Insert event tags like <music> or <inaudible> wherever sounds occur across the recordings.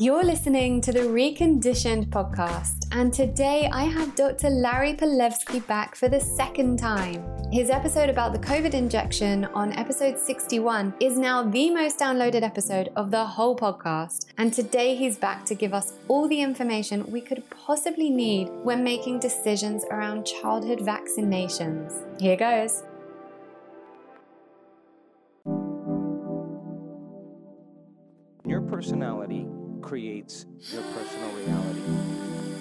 You're listening to the Reconditioned podcast, and today I have Dr. Larry Palevsky back for the second time. His episode about the COVID injection on episode 61 is now the most downloaded episode of the whole podcast, and today he's back to give us all the information we could possibly need when making decisions around childhood vaccinations. Here goes. Your personality creates your personal reality.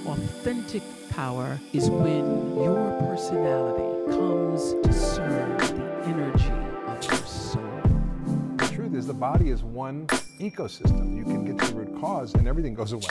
Authentic power is when your personality comes to serve the energy of your soul. The truth is, the body is one ecosystem. You can get to the root cause and everything goes away.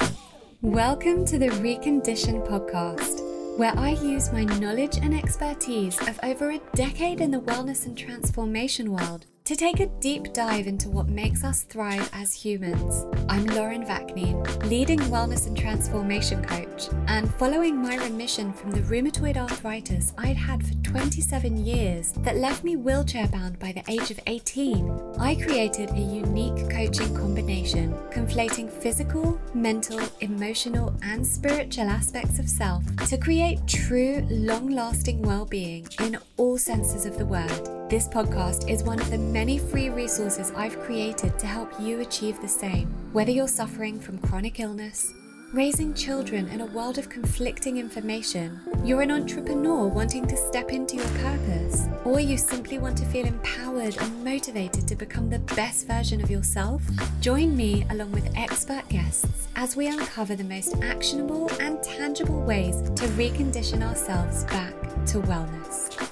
Welcome to the Recondition podcast, where I use my knowledge and expertise of over a decade in the wellness and transformation world to take a deep dive into what makes us thrive as humans. I'm Lauren Vaknin, leading wellness and transformation coach, and following my remission from the rheumatoid arthritis I'd had for 27 years that left me wheelchair bound by the age of 18, I created a unique coaching combination conflating physical, mental, emotional, and spiritual aspects of self to create true, long lasting well being in all senses of the word. This podcast is one of the many free resources I've created to help you achieve the same. Whether you're suffering from chronic illness, raising children in a world of conflicting information, you're an entrepreneur wanting to step into your purpose, or you simply want to feel empowered and motivated to become the best version of yourself, join me along with expert guests as we uncover the most actionable and tangible ways to recondition ourselves back to wellness.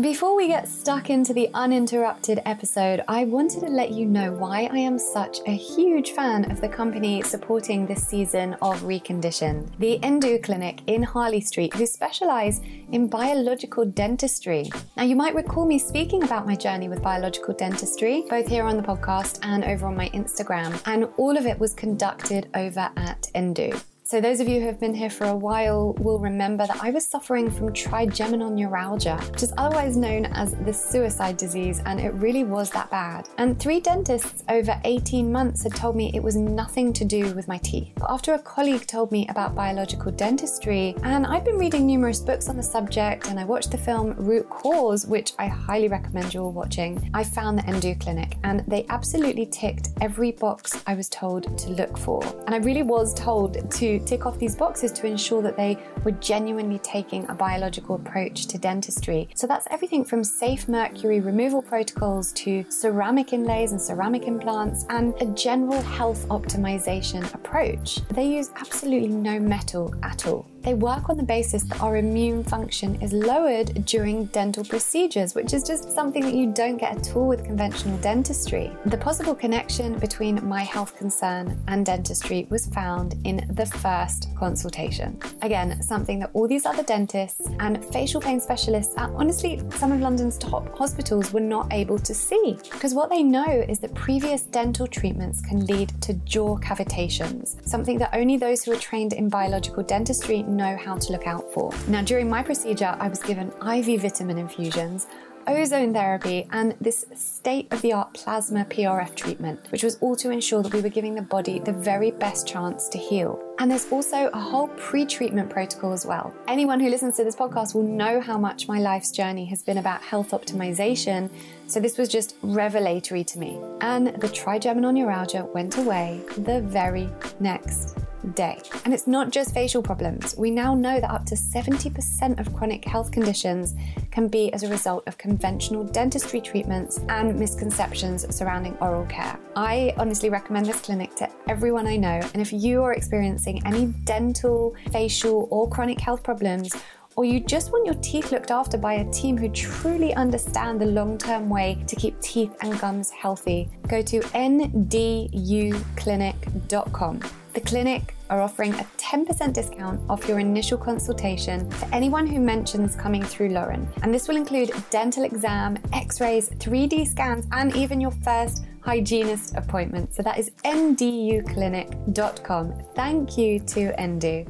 Before we get stuck into the uninterrupted episode, I wanted to let you know why I am such a huge fan of the company supporting this season of Recondition, the Endo Clinic in Harley Street, who specialize in biological dentistry. Now, you might recall me speaking about my journey with biological dentistry, both here on the podcast and over on my Instagram, and all of it was conducted over at Endo. So, those of you who have been here for a while will remember that I was suffering from trigeminal neuralgia, which is otherwise known as the suicide disease, and it really was that bad. And three dentists over 18 months had told me it was nothing to do with my teeth. But after a colleague told me about biological dentistry, and I've been reading numerous books on the subject, and I watched the film Root Cause, which I highly recommend you all watching, I found the Endo Clinic, and they absolutely ticked every box I was told to look for. And I really was told to tick off these boxes to ensure that they were genuinely taking a biological approach to dentistry. So that's everything from safe mercury removal protocols to ceramic inlays and ceramic implants and a general health optimization approach. They use absolutely no metal at all. They work on the basis that our immune function is lowered during dental procedures, which is just something that you don't get at all with conventional dentistry. The possible connection between my health concern and dentistry was found in the first consultation. Again, something that all these other dentists and facial pain specialists at honestly some of London's top hospitals were not able to see. Because what they know is that previous dental treatments can lead to jaw cavitations, something that only those who are trained in biological dentistry know how to look out for. Now, during my procedure, I was given IV vitamin infusions, ozone therapy, and this state of the art plasma PRF treatment, which was all to ensure that we were giving the body the very best chance to heal. And there's also a whole pre treatment protocol as well. Anyone who listens to this podcast will know how much my life's journey has been about health optimization. So this was just revelatory to me. And the trigeminal neuralgia went away the very next day. And it's not just facial problems. We now know that up to 70% of chronic health conditions can be as a result of conventional dentistry treatments and misconceptions surrounding oral care. I honestly recommend this clinic to everyone I know. And if you are experiencing any dental, facial, or chronic health problems, or you just want your teeth looked after by a team who truly understand the long term way to keep teeth and gums healthy, go to endoclinic.com. The clinic are offering a 10% discount off your initial consultation for anyone who mentions coming through Lauren. And this will include dental exam, x rays, 3D scans, and even your first hygienist appointment. So that is endoclinic.com. Thank you to Endo.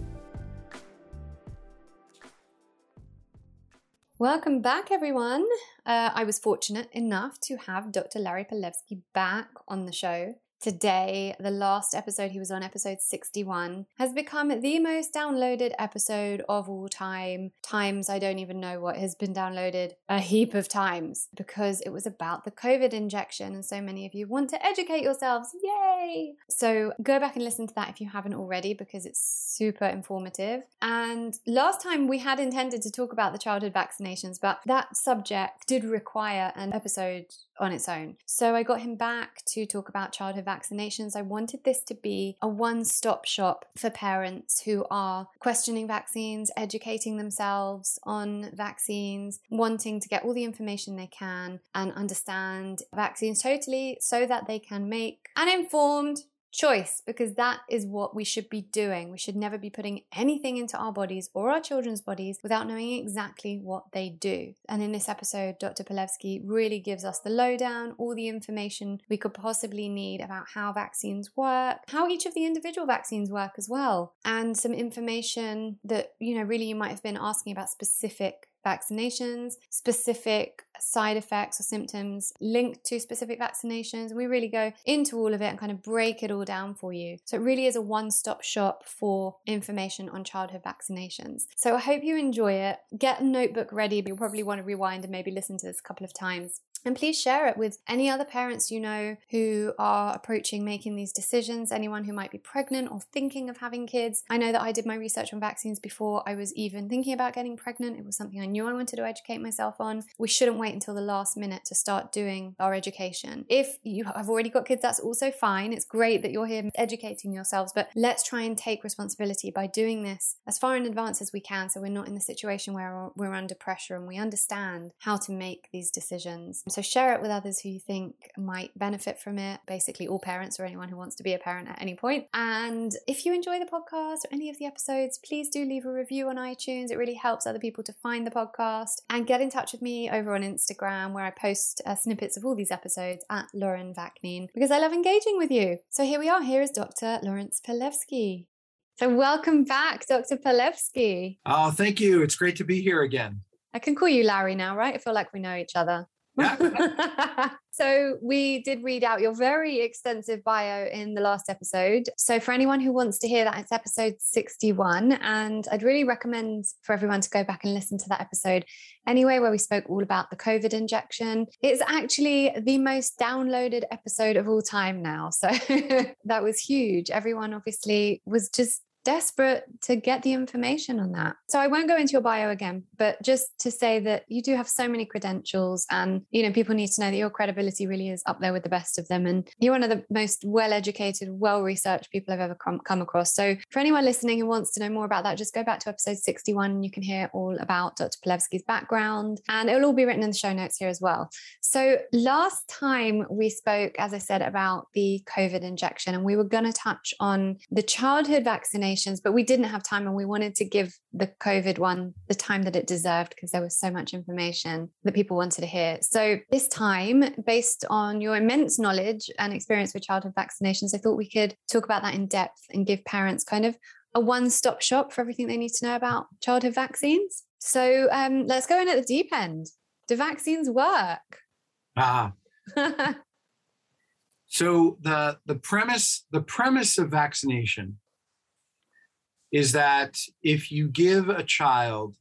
Welcome back, everyone. Uh, I was fortunate enough to have Dr. Larry Palevsky back on the show. Today, the last episode he was on, episode 61, has become the most downloaded episode of all time. Times I don't even know what has been downloaded a heap of times because it was about the COVID injection, and so many of you want to educate yourselves. Yay! So go back and listen to that if you haven't already because it's super informative. And last time we had intended to talk about the childhood vaccinations, but that subject did require an episode on its own. So I got him back to talk about childhood vaccinations. I wanted this to be a one stop shop for parents who are questioning vaccines, educating themselves on vaccines, wanting to get all the information they can and understand vaccines totally so that they can make an informed choice because that is what we should be doing. We should never be putting anything into our bodies or our children's bodies without knowing exactly what they do. And in this episode, Dr. Palevsky really gives us the lowdown, all the information we could possibly need about how vaccines work, how each of the individual vaccines work as well, and some information that, you know, really you might have been asking about specific vaccinations, specific side effects or symptoms linked to specific vaccinations. We really go into all of it and kind of break it all down for you. So it really is a one stop shop for information on childhood vaccinations. So I hope you enjoy it. Get a notebook ready. You'll probably want to rewind and maybe listen to this a couple of times. And please share it with any other parents you know who are approaching making these decisions, anyone who might be pregnant or thinking of having kids. I know that I did my research on vaccines before I was even thinking about getting pregnant. It was something I knew I wanted to educate myself on. We shouldn't wait until the last minute to start doing our education. If you have already got kids, that's also fine. It's great that you're here educating yourselves, but let's try and take responsibility by doing this as far in advance as we can so we're not in the situation where we're under pressure and we understand how to make these decisions. So share it with others who you think might benefit from it. Basically, all parents or anyone who wants to be a parent at any point. And if you enjoy the podcast or any of the episodes, please do leave a review on iTunes. It really helps other people to find the podcast. And get in touch with me over on Instagram where I post uh, snippets of all these episodes at Lauren Vaknin because I love engaging with you. So here we are. Here is Dr. Lawrence Palevsky. So welcome back, Dr. Palevsky. Oh, thank you. It's great to be here again. I can call you Larry now, right? I feel like we know each other. <laughs> so we did read out your very extensive bio in the last episode. So for anyone who wants to hear that, it's episode 61. And I'd really recommend for everyone to go back and listen to that episode anyway, where we spoke all about the COVID injection. It's actually the most downloaded episode of all time now. So <laughs> that was huge. Everyone obviously was just desperate to get the information on that. So I won't go into your bio again, but just to say that you do have so many credentials and you know people need to know that your credibility really is up there with the best of them and you're one of the most well-educated, well-researched people I've ever come, across. So for anyone listening who wants to know more about that, just go back to episode 61 and you can hear all about Dr. Palevsky's background and it'll all be written in the show notes here as well. So last time we spoke as I said about the COVID injection and we were going to touch on the childhood vaccination vaccinations, but we didn't have time and we wanted to give the COVID one the time that it deserved because there was so much information that people wanted to hear. So, this time, based on your immense knowledge and experience with childhood vaccinations, I thought we could talk about that in depth and give parents kind of a one stop shop for everything they need to know about childhood vaccines. So, um, let's go in at the deep end. Do vaccines work? Ah. <laughs> so the the premise the premise of vaccination is that if you give a child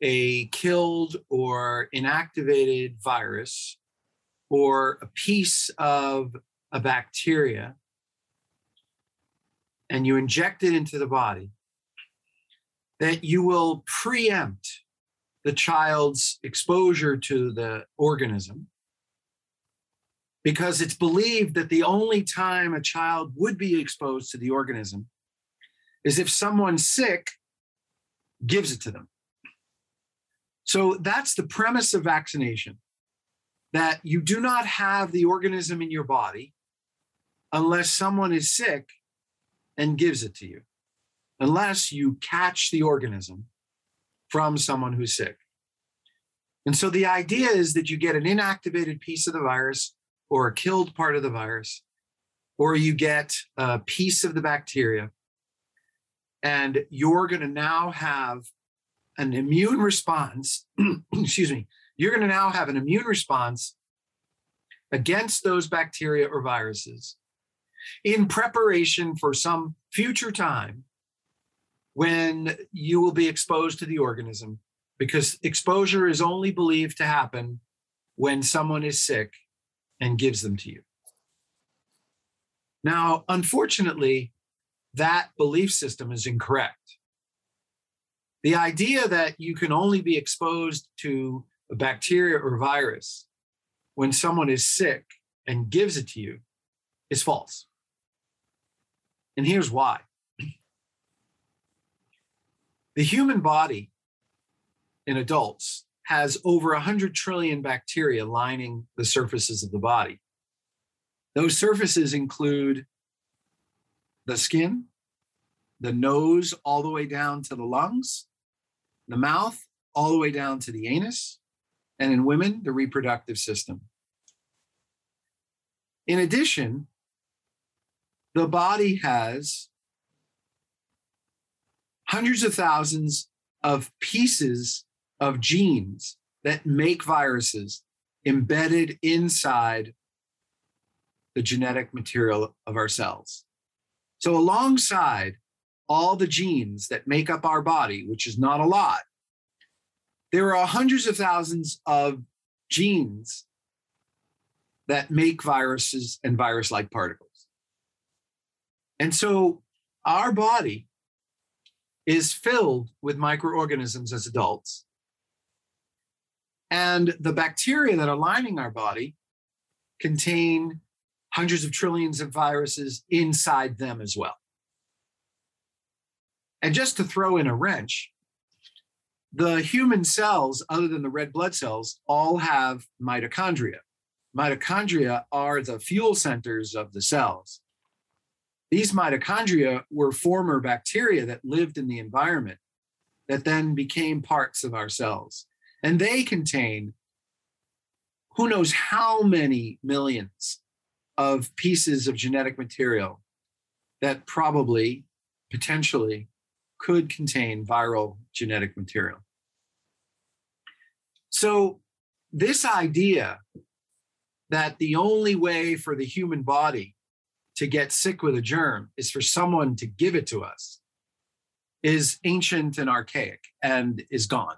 a killed or inactivated virus or a piece of a bacteria and you inject it into the body, that you will preempt the child's exposure to the organism because it's believed that the only time a child would be exposed to the organism is if someone's sick, gives it to them. So that's the premise of vaccination that you do not have the organism in your body unless someone is sick and gives it to you, unless you catch the organism from someone who's sick. And so the idea is that you get an inactivated piece of the virus or a killed part of the virus, or you get a piece of the bacteria and you're going to now have an immune response, <clears throat> excuse me, you're going to now have an immune response against those bacteria or viruses in preparation for some future time when you will be exposed to the organism because exposure is only believed to happen when someone is sick and gives them to you. Now, unfortunately, that belief system is incorrect. The idea that you can only be exposed to a bacteria or virus when someone is sick and gives it to you is false. And here's why <clears throat> the human body in adults has over 100 trillion bacteria lining the surfaces of the body. Those surfaces include the skin, the nose, all the way down to the lungs, the mouth, all the way down to the anus, and in women, the reproductive system. In addition, the body has hundreds of thousands of pieces of genes that make viruses embedded inside the genetic material of our cells. So, alongside all the genes that make up our body, which is not a lot, there are hundreds of thousands of genes that make viruses and virus like particles. And so our body is filled with microorganisms as adults. And the bacteria that are lining our body contain hundreds of trillions of viruses inside them as well. And just to throw in a wrench, the human cells, other than the red blood cells, all have mitochondria. Mitochondria are the fuel centers of the cells. These mitochondria were former bacteria that lived in the environment that then became parts of our cells. And they contain who knows how many millions of pieces of genetic material that probably, potentially, could contain viral genetic material. So, this idea that the only way for the human body to get sick with a germ is for someone to give it to us is ancient and archaic and is gone,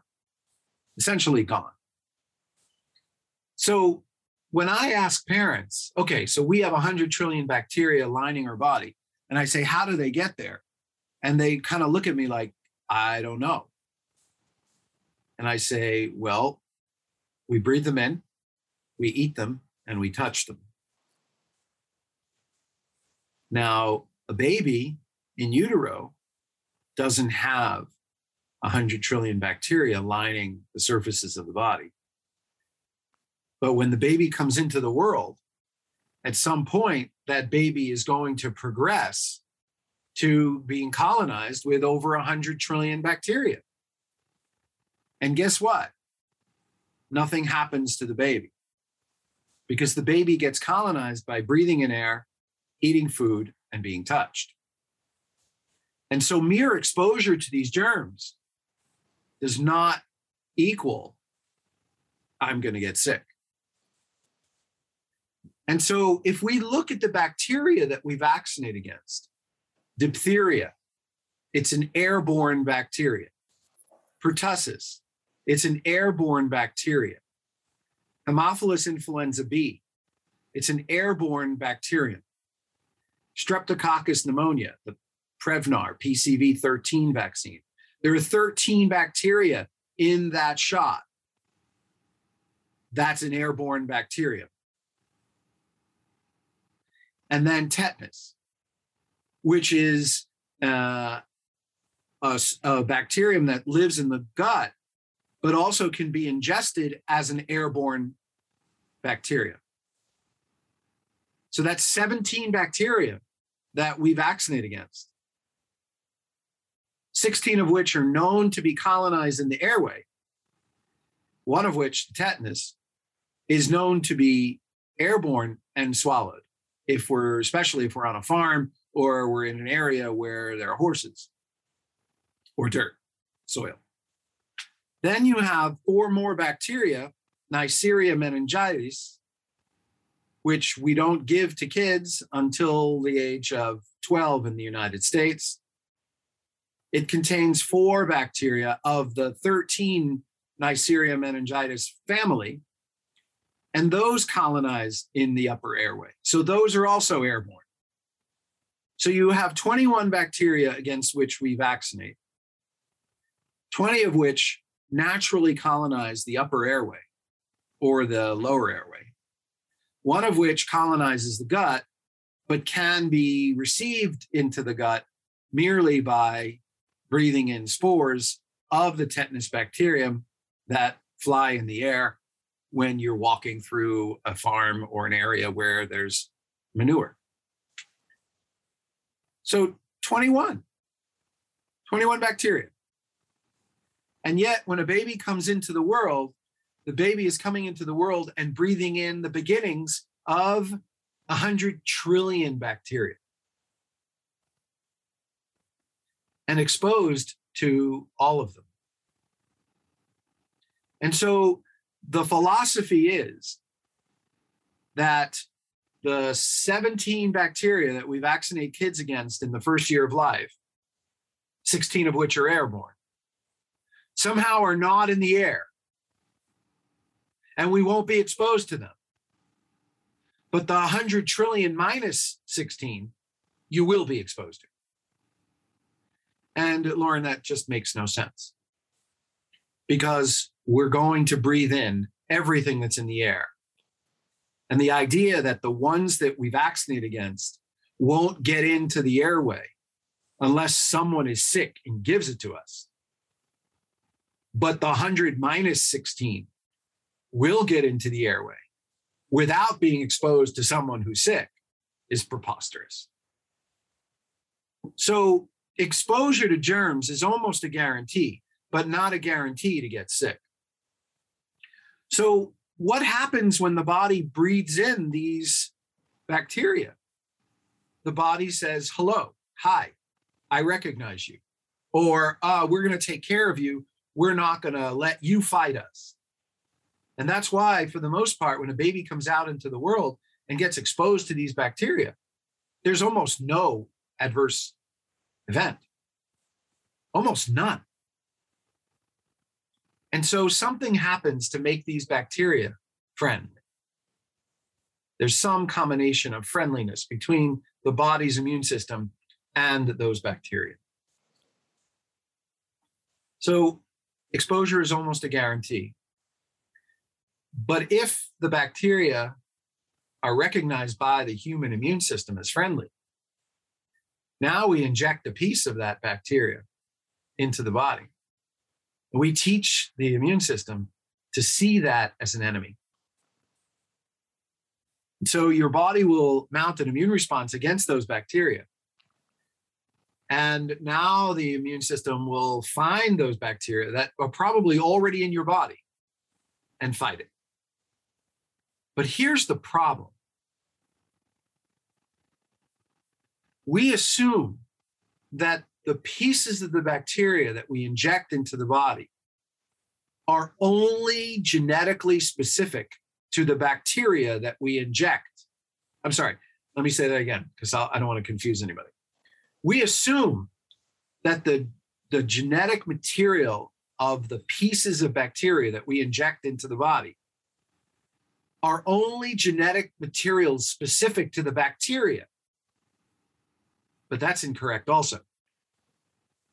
essentially gone. So, when I ask parents, okay, so we have 100 trillion bacteria lining our body, and I say, how do they get there? And they kind of look at me like, I don't know. And I say, well, we breathe them in, we eat them, and we touch them. Now, a baby in utero doesn't have 100 trillion bacteria lining the surfaces of the body. But when the baby comes into the world, at some point, that baby is going to progress to being colonized with over 100 trillion bacteria. And guess what? Nothing happens to the baby because the baby gets colonized by breathing in air, eating food, and being touched. And so, mere exposure to these germs does not equal I'm going to get sick. And so, if we look at the bacteria that we vaccinate against, Diphtheria, it's an airborne bacteria. Pertussis, it's an airborne bacteria. Haemophilus influenza B, it's an airborne bacterium. Streptococcus pneumonia, the Prevnar PCV 13 vaccine. There are 13 bacteria in that shot. That's an airborne bacterium. And then tetanus which is uh, a, a bacterium that lives in the gut, but also can be ingested as an airborne bacteria. So that's 17 bacteria that we vaccinate against, 16 of which are known to be colonized in the airway, one of which, tetanus, is known to be airborne and swallowed. If we're, especially if we're on a farm or we're in an area where there are horses or dirt, soil. Then you have four more bacteria, Neisseria meningitis, which we don't give to kids until the age of 12 in the United States. It contains four bacteria of the 13 Neisseria meningitis family, and those colonize in the upper airway. So those are also airborne. So you have 21 bacteria against which we vaccinate, 20 of which naturally colonize the upper airway or the lower airway, one of which colonizes the gut, but can be received into the gut merely by breathing in spores of the tetanus bacterium that fly in the air when you're walking through a farm or an area where there's manure. So 21, 21 bacteria. And yet, when a baby comes into the world, the baby is coming into the world and breathing in the beginnings of 100 trillion bacteria and exposed to all of them. And so the philosophy is that the 17 bacteria that we vaccinate kids against in the first year of life, 16 of which are airborne, somehow are not in the air. And we won't be exposed to them. But the 100 trillion minus 16, you will be exposed to. And Lauren, that just makes no sense because we're going to breathe in everything that's in the air. And the idea that the ones that we vaccinate against won't get into the airway unless someone is sick and gives it to us. But the 100 minus 16 will get into the airway without being exposed to someone who's sick is preposterous. So, exposure to germs is almost a guarantee, but not a guarantee to get sick. So, what happens when the body breathes in these bacteria? The body says, hello, hi, I recognize you. Or, uh, we're going to take care of you. We're not going to let you fight us. And that's why, for the most part, when a baby comes out into the world and gets exposed to these bacteria, there's almost no adverse event, almost none. And so something happens to make these bacteria friendly. There's some combination of friendliness between the body's immune system and those bacteria. So exposure is almost a guarantee. But if the bacteria are recognized by the human immune system as friendly, now we inject a piece of that bacteria into the body. We teach the immune system to see that as an enemy. So your body will mount an immune response against those bacteria. And now the immune system will find those bacteria that are probably already in your body and fight it. But here's the problem we assume that the pieces of the bacteria that we inject into the body are only genetically specific to the bacteria that we inject. I'm sorry, let me say that again because I don't want to confuse anybody. We assume that the, the genetic material of the pieces of bacteria that we inject into the body are only genetic materials specific to the bacteria. But that's incorrect also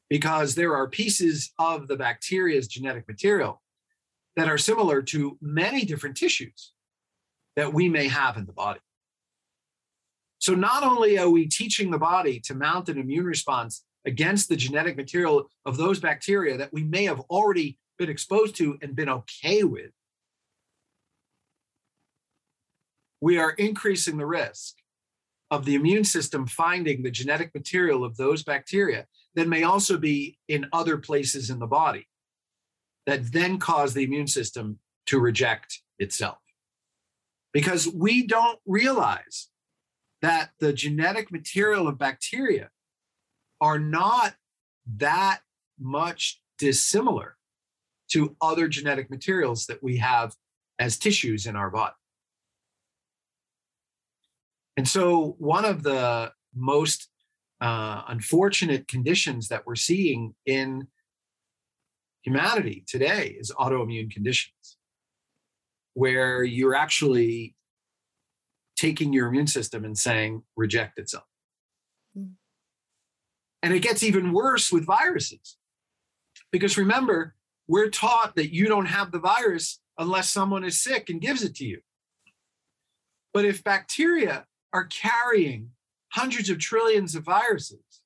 because there are pieces of the bacteria's genetic material that are similar to many different tissues that we may have in the body. So, not only are we teaching the body to mount an immune response against the genetic material of those bacteria that we may have already been exposed to and been okay with, we are increasing the risk of the immune system finding the genetic material of those bacteria that may also be in other places in the body that then cause the immune system to reject itself. Because we don't realize that the genetic material of bacteria are not that much dissimilar to other genetic materials that we have as tissues in our body. And so, one of the most uh, unfortunate conditions that we're seeing in humanity today is autoimmune conditions, where you're actually taking your immune system and saying, reject itself. Mm. And it gets even worse with viruses. Because remember, we're taught that you don't have the virus unless someone is sick and gives it to you. But if bacteria are carrying hundreds of trillions of viruses,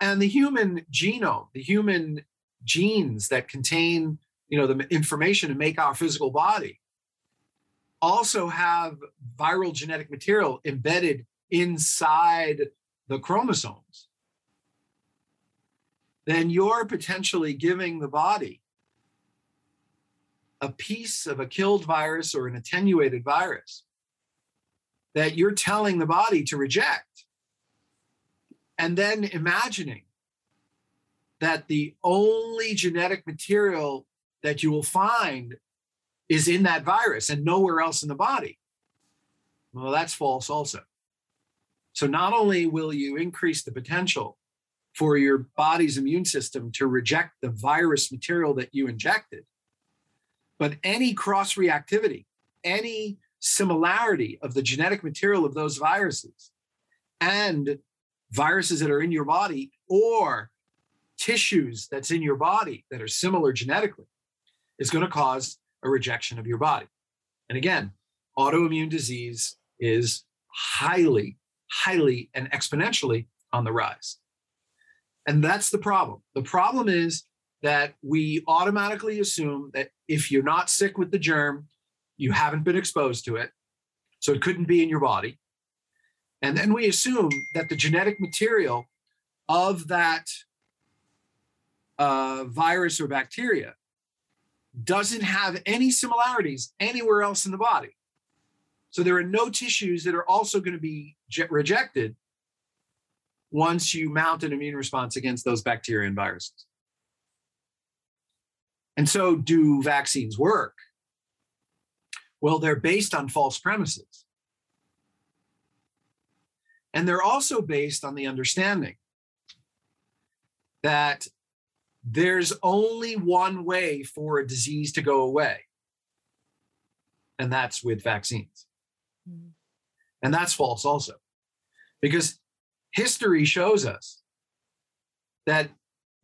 and the human genome, the human genes that contain, you know, the information to make our physical body, also have viral genetic material embedded inside the chromosomes. Then you're potentially giving the body a piece of a killed virus or an attenuated virus that you're telling the body to reject. And then imagining that the only genetic material that you will find is in that virus and nowhere else in the body. Well, that's false also. So not only will you increase the potential for your body's immune system to reject the virus material that you injected. But any cross reactivity, any similarity of the genetic material of those viruses and viruses that are in your body or tissues that's in your body that are similar genetically is going to cause a rejection of your body. And again, autoimmune disease is highly, highly, and exponentially on the rise. And that's the problem. The problem is that we automatically assume that if you're not sick with the germ, you haven't been exposed to it. So it couldn't be in your body. And then we assume that the genetic material of that uh, virus or bacteria doesn't have any similarities anywhere else in the body. So there are no tissues that are also going to be je- rejected once you mount an immune response against those bacteria and viruses. And so, do vaccines work? Well, they're based on false premises. And they're also based on the understanding that there's only one way for a disease to go away, and that's with vaccines. Mm-hmm. And that's false also, because history shows us that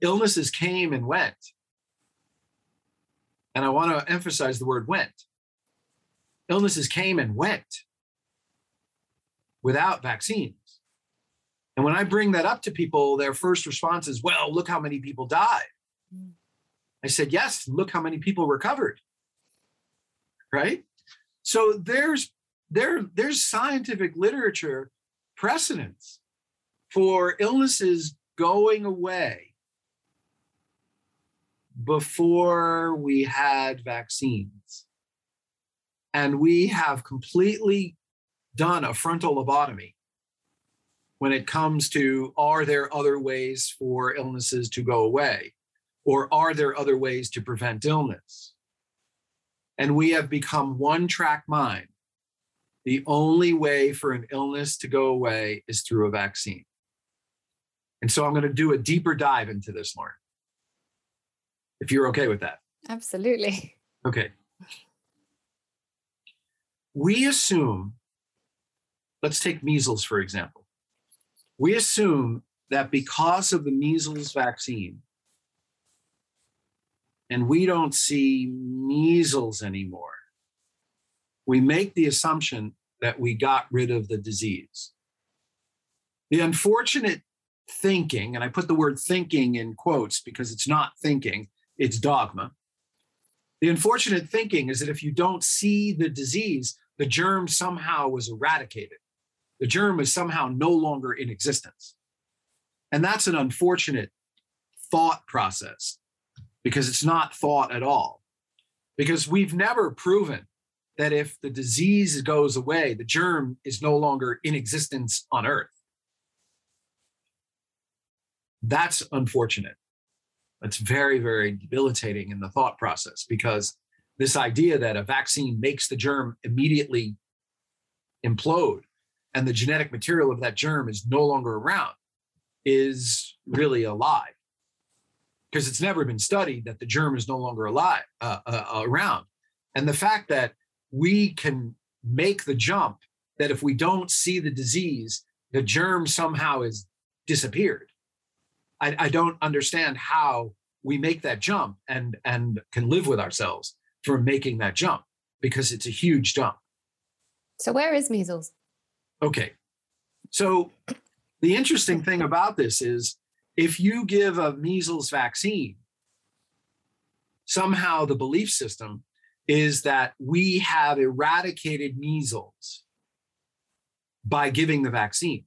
illnesses came and went. And I want to emphasize the word went. Illnesses came and went without vaccines. And when I bring that up to people, their first response is, well, look how many people died. I said, yes, look how many people recovered. Right? So there's there, there's scientific literature precedents for illnesses going away before we had vaccines. And we have completely done a frontal lobotomy when it comes to are there other ways for illnesses to go away? Or are there other ways to prevent illness? And we have become one track mind. The only way for an illness to go away is through a vaccine. And so I'm going to do a deeper dive into this, Lauren, if you're okay with that. Absolutely. Okay. We assume, let's take measles, for example. We assume that because of the measles vaccine, and we don't see measles anymore, we make the assumption that we got rid of the disease. The unfortunate thinking, and I put the word thinking in quotes because it's not thinking, it's dogma. The unfortunate thinking is that if you don't see the disease, the germ somehow was eradicated. The germ is somehow no longer in existence. And that's an unfortunate thought process because it's not thought at all. Because we've never proven that if the disease goes away, the germ is no longer in existence on Earth. That's unfortunate. That's very, very debilitating in the thought process because this idea that a vaccine makes the germ immediately implode and the genetic material of that germ is no longer around is really a lie. Because it's never been studied that the germ is no longer alive uh, uh, around. And the fact that we can make the jump that if we don't see the disease the germ somehow is disappeared. I, I don't understand how we make that jump and and can live with ourselves for making that jump because it's a huge jump So where is measles? Okay. So the interesting thing about this is if you give a measles vaccine, somehow the belief system is that we have eradicated measles by giving the vaccine.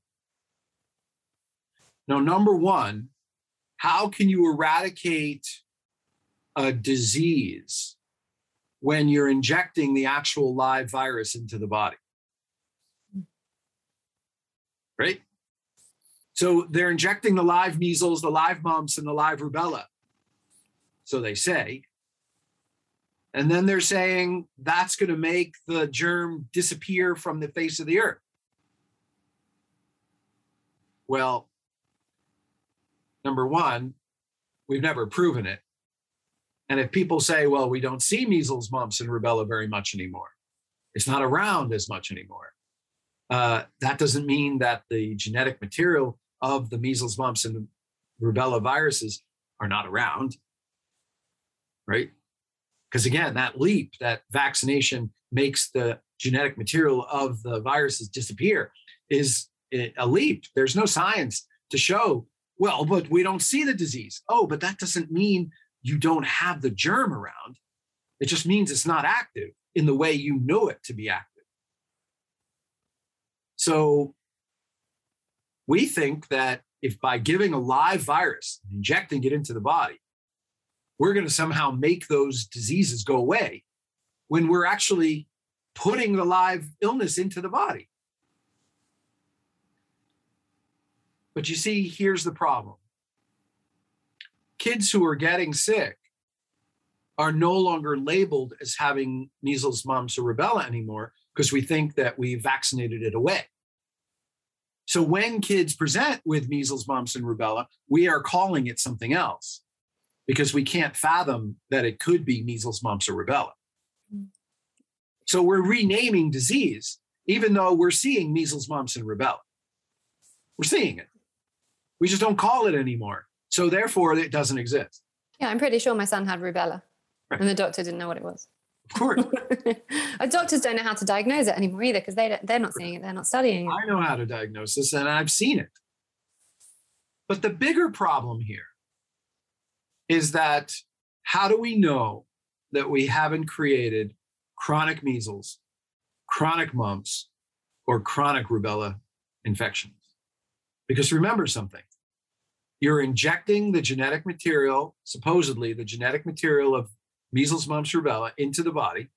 Now, number one, how can you eradicate a disease when you're injecting the actual live virus into the body? right? So they're injecting the live measles, the live mumps, and the live rubella. So they say. And then they're saying that's going to make the germ disappear from the face of the earth. Well, number one, we've never proven it. And if people say, well, we don't see measles, mumps, and rubella very much anymore, it's not around as much anymore uh, that doesn't mean that the genetic material of the measles, mumps, and rubella viruses are not around, right? Because again, that leap, that vaccination makes the genetic material of the viruses disappear, is a leap. There's no science to show, well, but we don't see the disease. Oh, but that doesn't mean you don't have the germ around. It just means it's not active in the way you know it to be active. So we think that if by giving a live virus, injecting it into the body, we're going to somehow make those diseases go away when we're actually putting the live illness into the body. But you see, here's the problem kids who are getting sick are no longer labeled as having measles, mumps, or rubella anymore because we think that we vaccinated it away. So when kids present with measles, mumps, and rubella, we are calling it something else because we can't fathom that it could be measles, mumps, or rubella. So we're renaming disease, even though we're seeing measles, mumps, and rubella. We're seeing it. We just don't call it anymore. So therefore, it doesn't exist. Yeah, I'm pretty sure my son had rubella, Right. and the doctor didn't know what it was. Of course, <laughs> Our doctors don't know how to diagnose it anymore either because they don't, they're not seeing it, they're not studying it. I know how to diagnose this and I've seen it. But the bigger problem here is that how do we know that we haven't created chronic measles, chronic mumps, or chronic rubella infections? Because remember something you're injecting the genetic material, supposedly the genetic material of measles, mumps, rubella, into the body.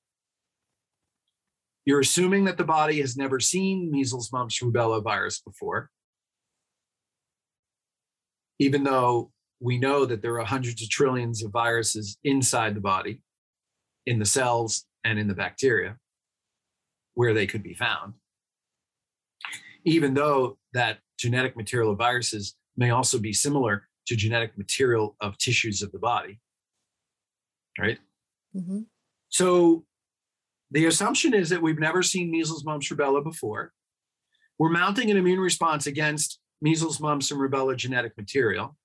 You're assuming that the body has never seen measles, mumps, rubella virus before, even though we know that there are hundreds of trillions of viruses inside the body, in the cells and in the bacteria, where they could be found. Even though that genetic material of viruses may also be similar to genetic material of tissues of the body, right? Mhm. So the assumption is that we've never seen measles, mumps, rubella before. We're mounting an immune response against measles, mumps, and rubella genetic material.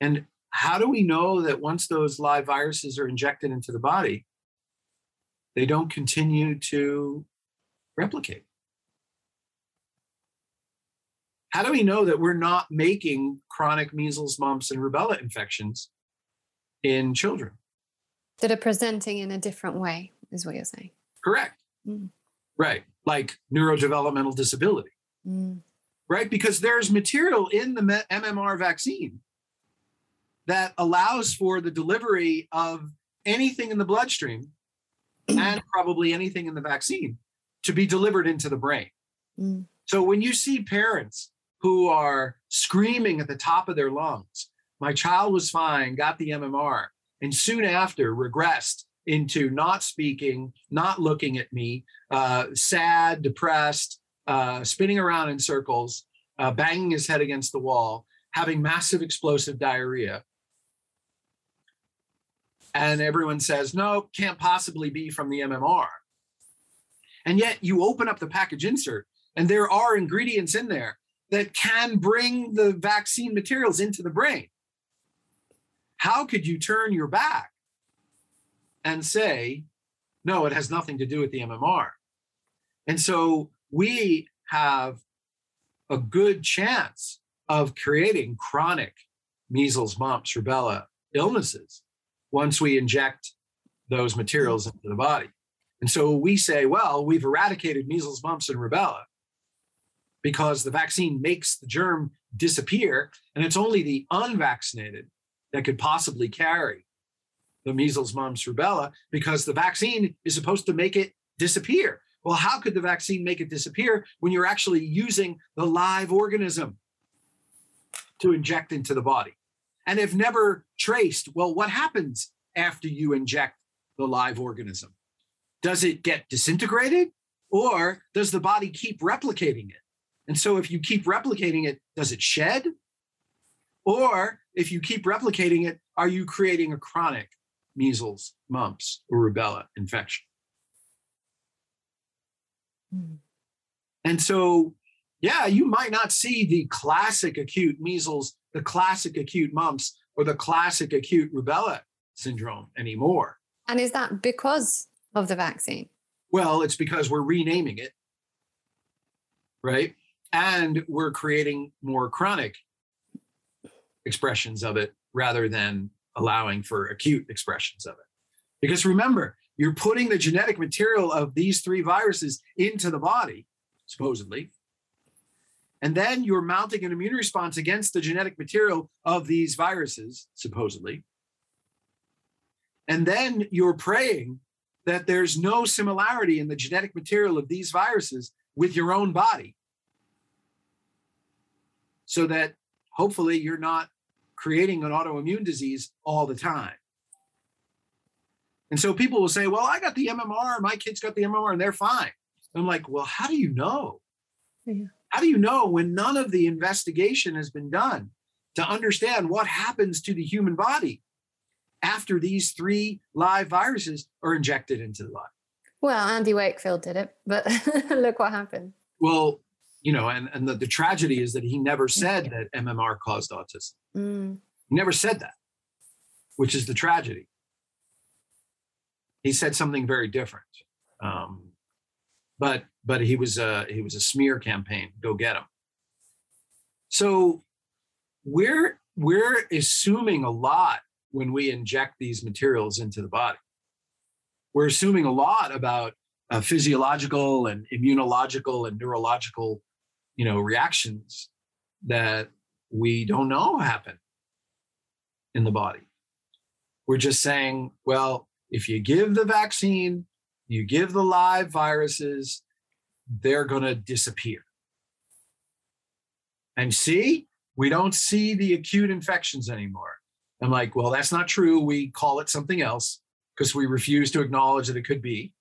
And how do we know that once those live viruses are injected into the body, they don't continue to replicate? How do we know that we're not making chronic measles, mumps, and rubella infections in children? That are presenting in a different way, is what you're saying. Correct. Mm. Right. Like neurodevelopmental disability, Mm. right? Because there's material in the MMR vaccine that allows for the delivery of anything in the bloodstream <clears throat> and probably anything in the vaccine to be delivered into the brain. Mm. So when you see parents who are screaming at the top of their lungs, my child was fine, got the MMR, and soon after regressed into not speaking, not looking at me, uh, sad, depressed, uh, spinning around in circles, uh, banging his head against the wall, having massive explosive diarrhea. And everyone says, no, can't possibly be from the MMR. And yet you open up the package insert, and there are ingredients in there that can bring the vaccine materials into the brain. How could you turn your back and say, no, it has nothing to do with the MMR? And so we have a good chance of creating chronic measles, mumps, rubella illnesses once we inject those materials into the body. And so we say, well, we've eradicated measles, mumps, and rubella because the vaccine makes the germ disappear. And it's only the unvaccinated that could possibly carry the measles, mumps, rubella because the vaccine is supposed to make it disappear. Well, how could the vaccine make it disappear when you're actually using the live organism to inject into the body? And if never traced, well, what happens after you inject the live organism? Does it get disintegrated or does the body keep replicating it? And so if you keep replicating it, does it shed? Or if you keep replicating it, are you creating a chronic measles, mumps, or rubella infection? Mm. And so, yeah, you might not see the classic acute measles, the classic acute mumps, or the classic acute rubella syndrome anymore. And is that because of the vaccine? Well, it's because we're renaming it, right? And we're creating more chronic expressions of it rather than allowing for acute expressions of it. Because remember, you're putting the genetic material of these three viruses into the body, supposedly. And then you're mounting an immune response against the genetic material of these viruses, supposedly. And then you're praying that there's no similarity in the genetic material of these viruses with your own body. So that hopefully you're not creating an autoimmune disease all the time. And so people will say, well, I got the MMR, my kids got the MMR, and they're fine. I'm like, well, how do you know? Yeah. How do you know when none of the investigation has been done to understand what happens to the human body after these three live viruses are injected into the body? Well, Andy Wakefield did it, but <laughs> look what happened. Well, you know, and, and the, the tragedy is that he never said that MMR caused autism. Mm. He never said that, which is the tragedy he said something very different. Um, but but he was a he was a smear campaign. Go get him. So we're we're assuming a lot when we inject these materials into the body. We're assuming a lot about uh, physiological and immunological and neurological, you know, reactions that we don't know happen in the body. We're just saying, well, if you give the vaccine, you give the live viruses, they're going to disappear. And see, we don't see the acute infections anymore. I'm like, well, that's not true. We call it something else because we refuse to acknowledge that it could be.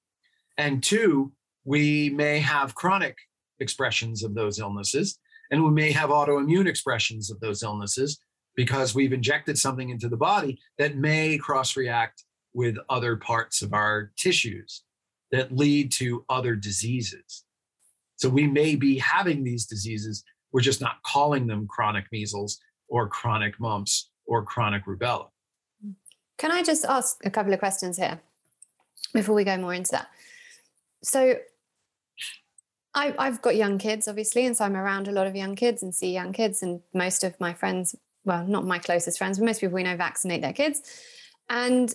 And two, we may have chronic expressions of those illnesses, and we may have autoimmune expressions of those illnesses because we've injected something into the body that may cross react with other parts of our tissues that lead to other diseases. So we may be having these diseases, we're just not calling them chronic measles or chronic mumps or chronic rubella. Can I just ask a couple of questions here before we go more into that? So I, have got young kids, obviously, and so I'm around a lot of young kids and see young kids, and most of my friends, well, not my closest friends, but most people we know vaccinate their kids. And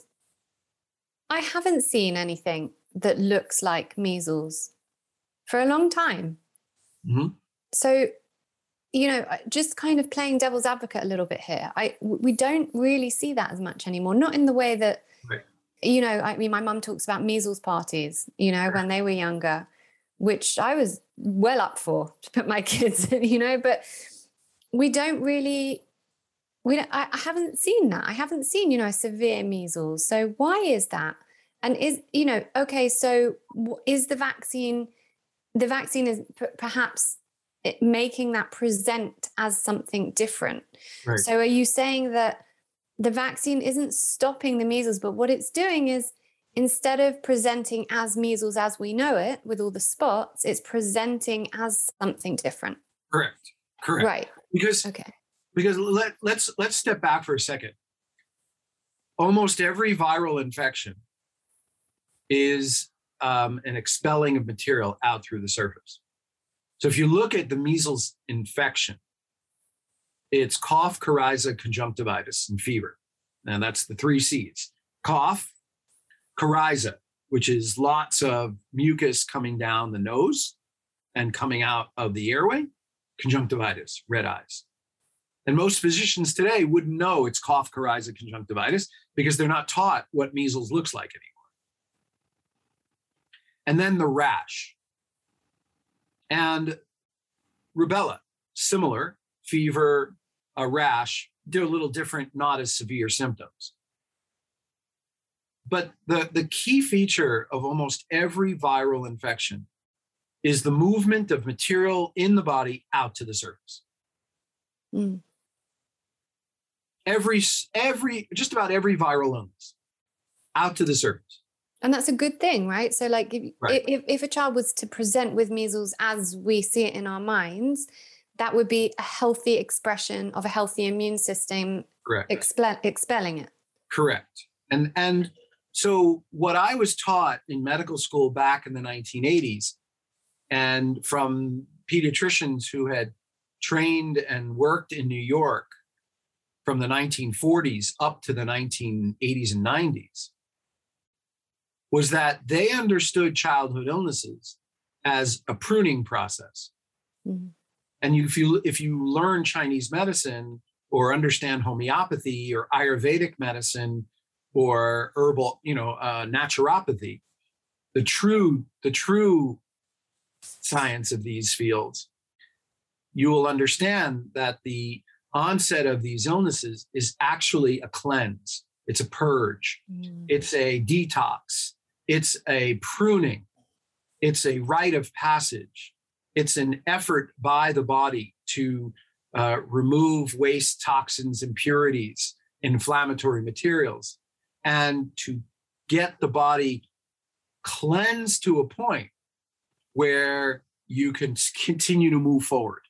I haven't seen anything that looks like measles for a long time. Mm-hmm. So, you know, just kind of playing devil's advocate a little bit here. I we don't really see that as much anymore. Not in the way that, right. you know, I mean, my mum talks about measles parties. You know, when they were younger, which I was well up for <laughs> to put my kids in. You know, but we don't really we don't, I, I haven't seen that i haven't seen you know severe measles so why is that and is you know okay so is the vaccine the vaccine is p- perhaps making that present as something different Right. so are you saying that the vaccine isn't stopping the measles but what it's doing is instead of presenting as measles as we know it with all the spots it's presenting as something different Correct. Correct. right Because okay because let, let's let's step back for a second. Almost every viral infection is um, an expelling of material out through the surface. So if you look at the measles infection, it's cough, coryza, conjunctivitis, and fever. And that's the three C's: cough, coryza, which is lots of mucus coming down the nose and coming out of the airway, conjunctivitis, red eyes. And most physicians today wouldn't know it's cough, coryza, conjunctivitis because they're not taught what measles looks like anymore. And then the rash. And rubella, similar, fever, a rash, they're a little different, not as severe symptoms. But the, the key feature of almost every viral infection is the movement of material in the body out to the surface. Mm. every every just about every viral illness out to the surface And that's a good thing, right? So, like, if, Right. if if a child was to present with measles as we see it in our minds, that would be a healthy expression of a healthy immune system correct expel, expelling it. correct and and so what i was taught in medical school back in the 1980s and from pediatricians who had trained and worked in new york from the 1940s up to the 1980s and 90s was that they understood childhood illnesses as a pruning process Mhm. and if you if you learn chinese medicine or understand homeopathy or ayurvedic medicine or herbal you know uh, naturopathy the true the true science of these fields you will understand that the onset of these illnesses is actually a cleanse. It's a purge. It's a detox. It's a pruning. It's a rite of passage. It's an effort by the body to uh, remove waste toxins impurities inflammatory materials and to get the body cleansed to a point where you can continue to move forward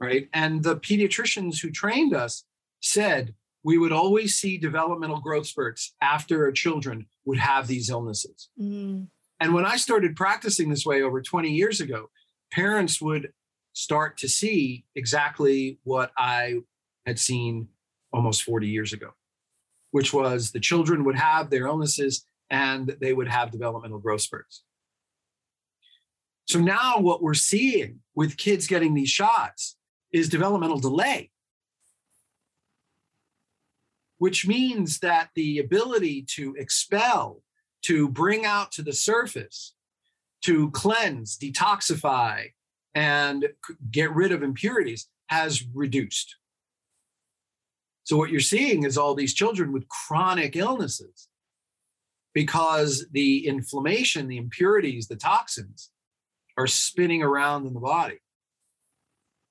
right? And the pediatricians who trained us said we would always see developmental growth spurts after our children would have these illnesses. Mm. and when I started practicing this way over 20 years ago, parents would start to see exactly what I had seen almost 40 years ago, which was the children would have their illnesses and they would have developmental growth spurts. So now what we're seeing with kids getting these shots is developmental delay, which means that the ability to expel to bring out to the surface, to cleanse, detoxify, and get rid of impurities has reduced. So, what you're seeing is all these children with chronic illnesses because the inflammation, the impurities, the toxins are spinning around in the body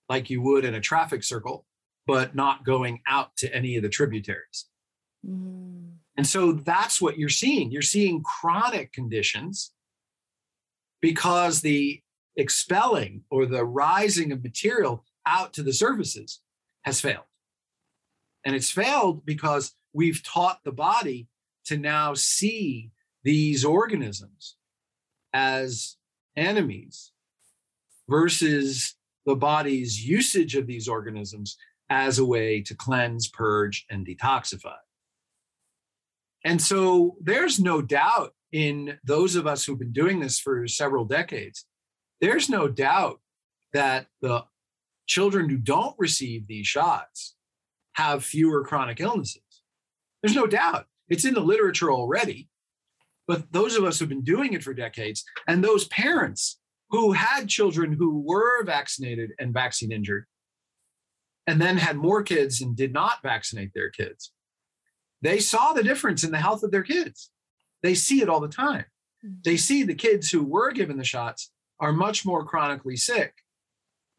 like you would in a traffic circle, but not going out to any of the tributaries. Mm. And so that's what you're seeing. You're seeing chronic conditions because the expelling or the rising of material out to the surfaces has failed. And it's failed because we've taught the body to now see these organisms as enemies versus the body's usage of these organisms as a way to cleanse, purge, and detoxify. And so there's no doubt in those of us who've been doing this for several decades, there's no doubt that the children who don't receive these shots have fewer chronic illnesses. There's no doubt. It's in the literature already. But those of us who've been doing it for decades and those parents who had children who were vaccinated and vaccine injured and then had more kids and did not vaccinate their kids, they saw the difference in the health of their kids. They see it all the time. Hmm. They see the kids who were given the shots are much more chronically sick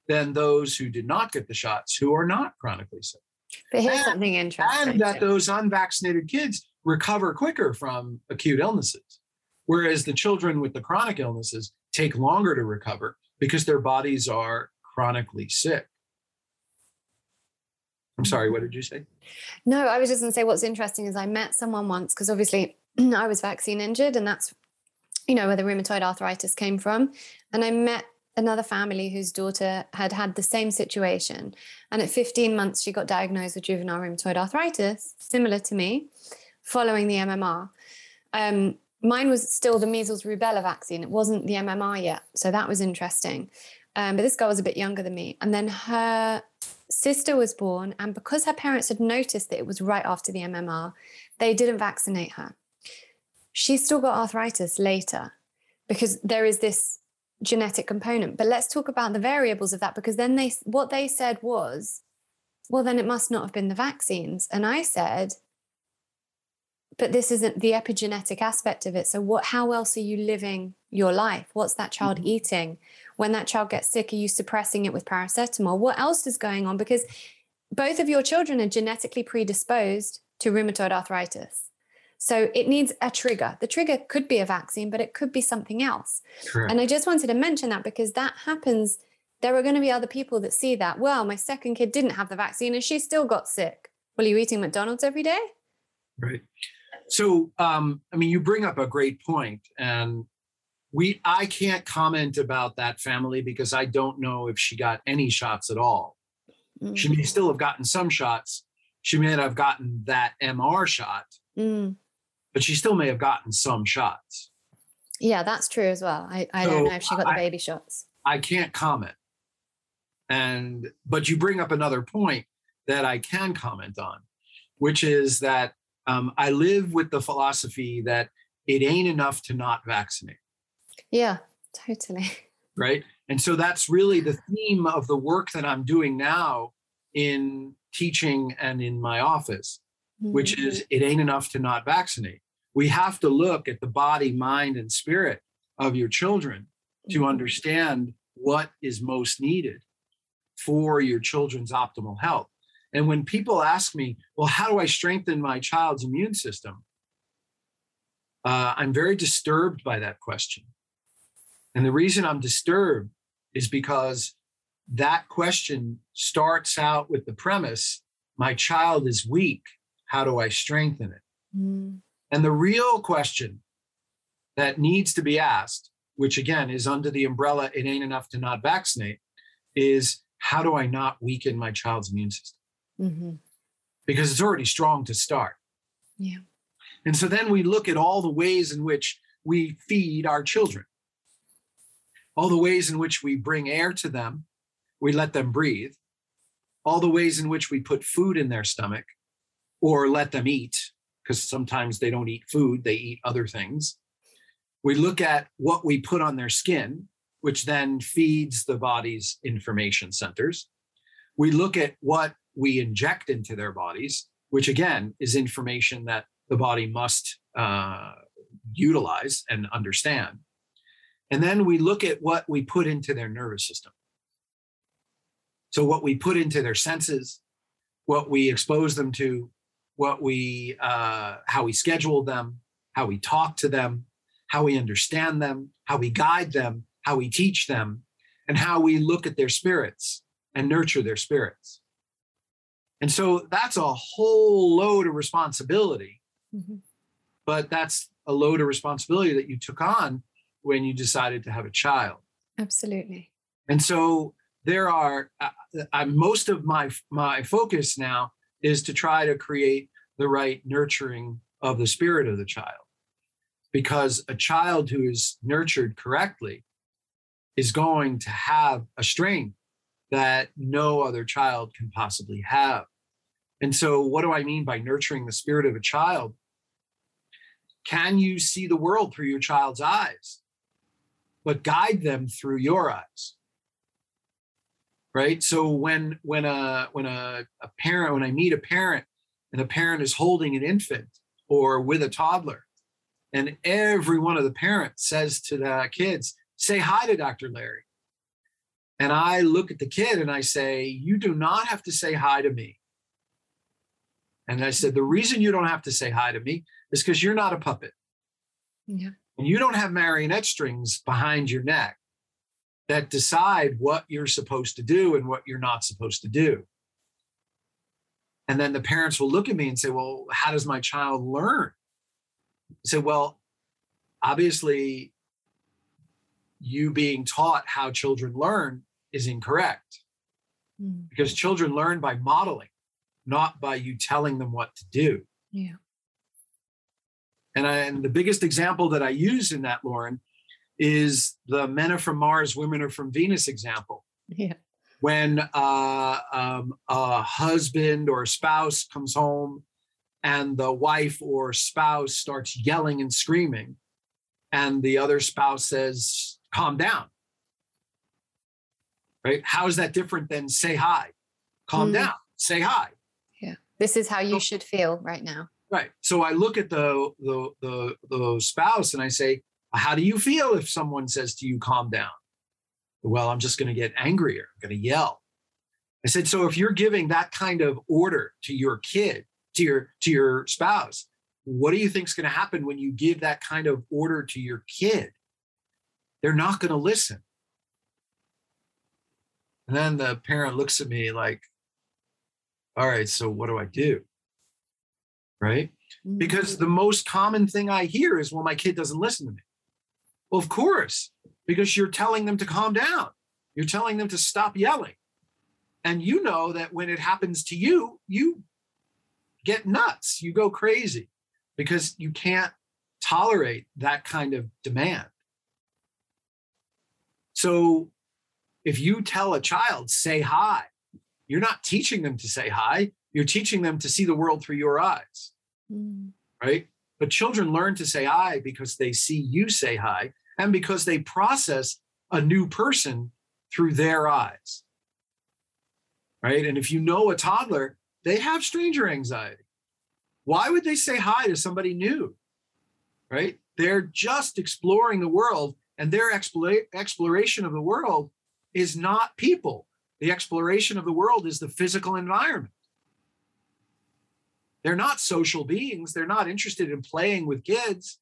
than those who did not get the shots who are not chronically sick. But here's And- something interesting. And that too. those unvaccinated kids recover quicker from acute illnesses. Whereas the children with the chronic illnesses take longer to recover because their bodies are chronically sick. I'm sorry, what did you say? No, I was just going to say what's interesting is I met someone once because obviously <clears throat> I was vaccine injured, and that's you know where the rheumatoid arthritis came from. And I met another family whose daughter had had the same situation, and at 15 months she got diagnosed with juvenile rheumatoid arthritis, similar to me, following the MMR. Um, mine was still the measles rubella vaccine; it wasn't the MMR yet, so that was interesting. Um, but this girl was a bit younger than me, and then her sister was born, and because her parents had noticed that it was right after the MMR, they didn't vaccinate her. She still got arthritis later because there is this genetic component. But let's talk about the variables of that because then they what they said was, well, then it must not have been the vaccines. And I said, but this isn't the epigenetic aspect of it. So what how else are you living your life? What's that child mm-hmm. eating? When that child gets sick, are you suppressing it with paracetamol? What else is going on? Because both of your children are genetically predisposed to rheumatoid arthritis. So it needs a trigger. The trigger could be a vaccine, but it could be something else. And I just wanted to mention that because that happens. There are going to be other people that see that. Well, my second kid didn't have the vaccine and she still got sick. Well, are you eating McDonald's every day? Right. So, um, I mean, you bring up a great point, and we I can't comment about that family because I don't know if she got any shots at all. She may still have gotten some shots. She may not have gotten that MR shot, Mm. But she still may have gotten some shots. Yeah, that's true as well. I, I So don't know if she got the baby shots. I can't comment. And but you bring up another point that I can comment on, which is that um, I live with the philosophy that it ain't enough to not vaccinate. Yeah, totally. right? And so that's really the theme of the work that I'm doing now in teaching and in my office, which Mm-hmm. is it ain't enough to not vaccinate. We have to look at the body, mind, and spirit of your children to Mhm. understand what is most needed for your children's optimal health. And when people ask me, well, how do I strengthen my child's immune system? Uh, I'm very disturbed by that question. And the reason I'm disturbed is because that question starts out with the premise my child is weak. How do I strengthen it? Mm. And the real question that needs to be asked, which again is under the umbrella, it ain't enough to not vaccinate, is how do I not weaken my child's immune system? Mhm. Because it's already strong to start. Yeah. And so then we look at all the ways in which we feed our children, all the ways in which we bring air to them, we let them breathe, all the ways in which we put food in their stomach or let them eat, because sometimes they don't eat food, they eat other things. We look at what we put on their skin, which then feeds the body's information centers. We look at what we inject into their bodies, which again is information that the body must uh, utilize and understand. And then we look at what we put into their nervous system. So, what we put into their senses, what we expose them to, what we, uh, how we schedule them, how we talk to them, how we understand them, how we guide them, how we teach them, and how we look at their spirits and nurture their spirits. And so that's a whole load of responsibility Mhm. but that's a load of responsibility that you took on when you decided to have a child Absolutely. and so there are uh, uh, most of my my focus now is to try to create the right nurturing of the spirit of the child. Because a child who is nurtured correctly is going to have a strength that no other child can possibly have. And so what do i mean by nurturing the spirit of a child? Can you see the world through your child's eyes but guide them through your eyes right? So when when a when a, a parent when i meet a parent and a parent is holding an infant or with a toddler and every one of the parents says to the kids say hi to dr larry. And i look at the kid and i say you do not have to say hi to me. And i said the reason you don't have to say hi to me is because you're not a puppet. Yeah. and you don't have marionette strings behind your neck that decide what you're supposed to do and what you're not supposed to do. And then the parents will look at me and say, Well, how does my child learn? I say, Well, obviously, you being taught how children learn is incorrect Mm. because children learn by modeling, not by you telling them what to do. Yeah. And, I, and the biggest example that I use in that, Lauren, is the men are from Mars, women are from Venus example. Yeah. When uh, um, a husband or a spouse comes home and the wife or spouse starts yelling and screaming, and the other spouse says, calm down. Right? How is that different than say hi? Calm Mm. down, say hi. Yeah. This is how you So- should feel right now. Right. So I look at the the the the spouse and I say, "How do you feel if someone says to you, calm down?" Well, I'm just going to get angrier. I'm going to yell. I said, "So if you're giving that kind of order to your kid, to your to your spouse, what do you think is going to happen when you give that kind of order to your kid? They're not going to listen." And then the parent looks at me like, "All right, so what do I do?" Right? because mm-hmm. the most common thing I hear is, well, my kid doesn't listen to me. Well, of course, because you're telling them to calm down. You're telling them to stop yelling. And you know that when it happens to you, you get nuts. You go crazy because you can't tolerate that kind of demand. So if you tell a child, say hi, you're not teaching them to say hi. You're teaching them to see the world through your eyes Mm. right? But children learn to say hi because they see you say hi and because they process a new person through their eyes. Right. And if you know a toddler, they have stranger anxiety. Why would they say hi to somebody new? Right. They're just exploring the world, and their explora- exploration of the world is not people. The exploration of the world is the physical environment. They're not social beings. They're not interested in playing with kids.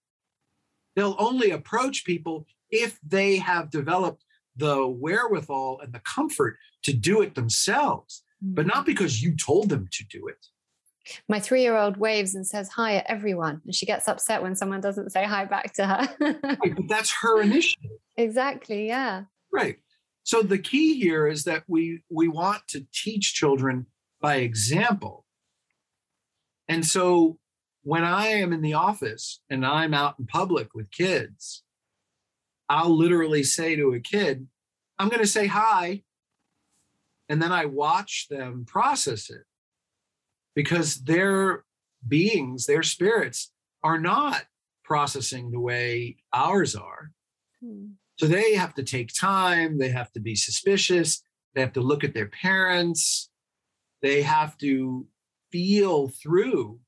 They'll only approach people if they have developed the wherewithal and the comfort to do it themselves, but not mm-hmm. because you told them to do it. My three year old waves and says hi at everyone. And she gets upset when someone doesn't say hi back to her. Right, but that's her <laughs> initiative. exactly. Yeah. Right. So the key here is that we we want to teach children by example. And so when I am in the office and I'm out in public with kids, I'll literally say to a kid, I'm going to say hi. And then I watch them process it because their beings, their spirits are not processing the way ours are. Mm. So they have to take time, they have to be suspicious, they have to look at their parents, they have to feel through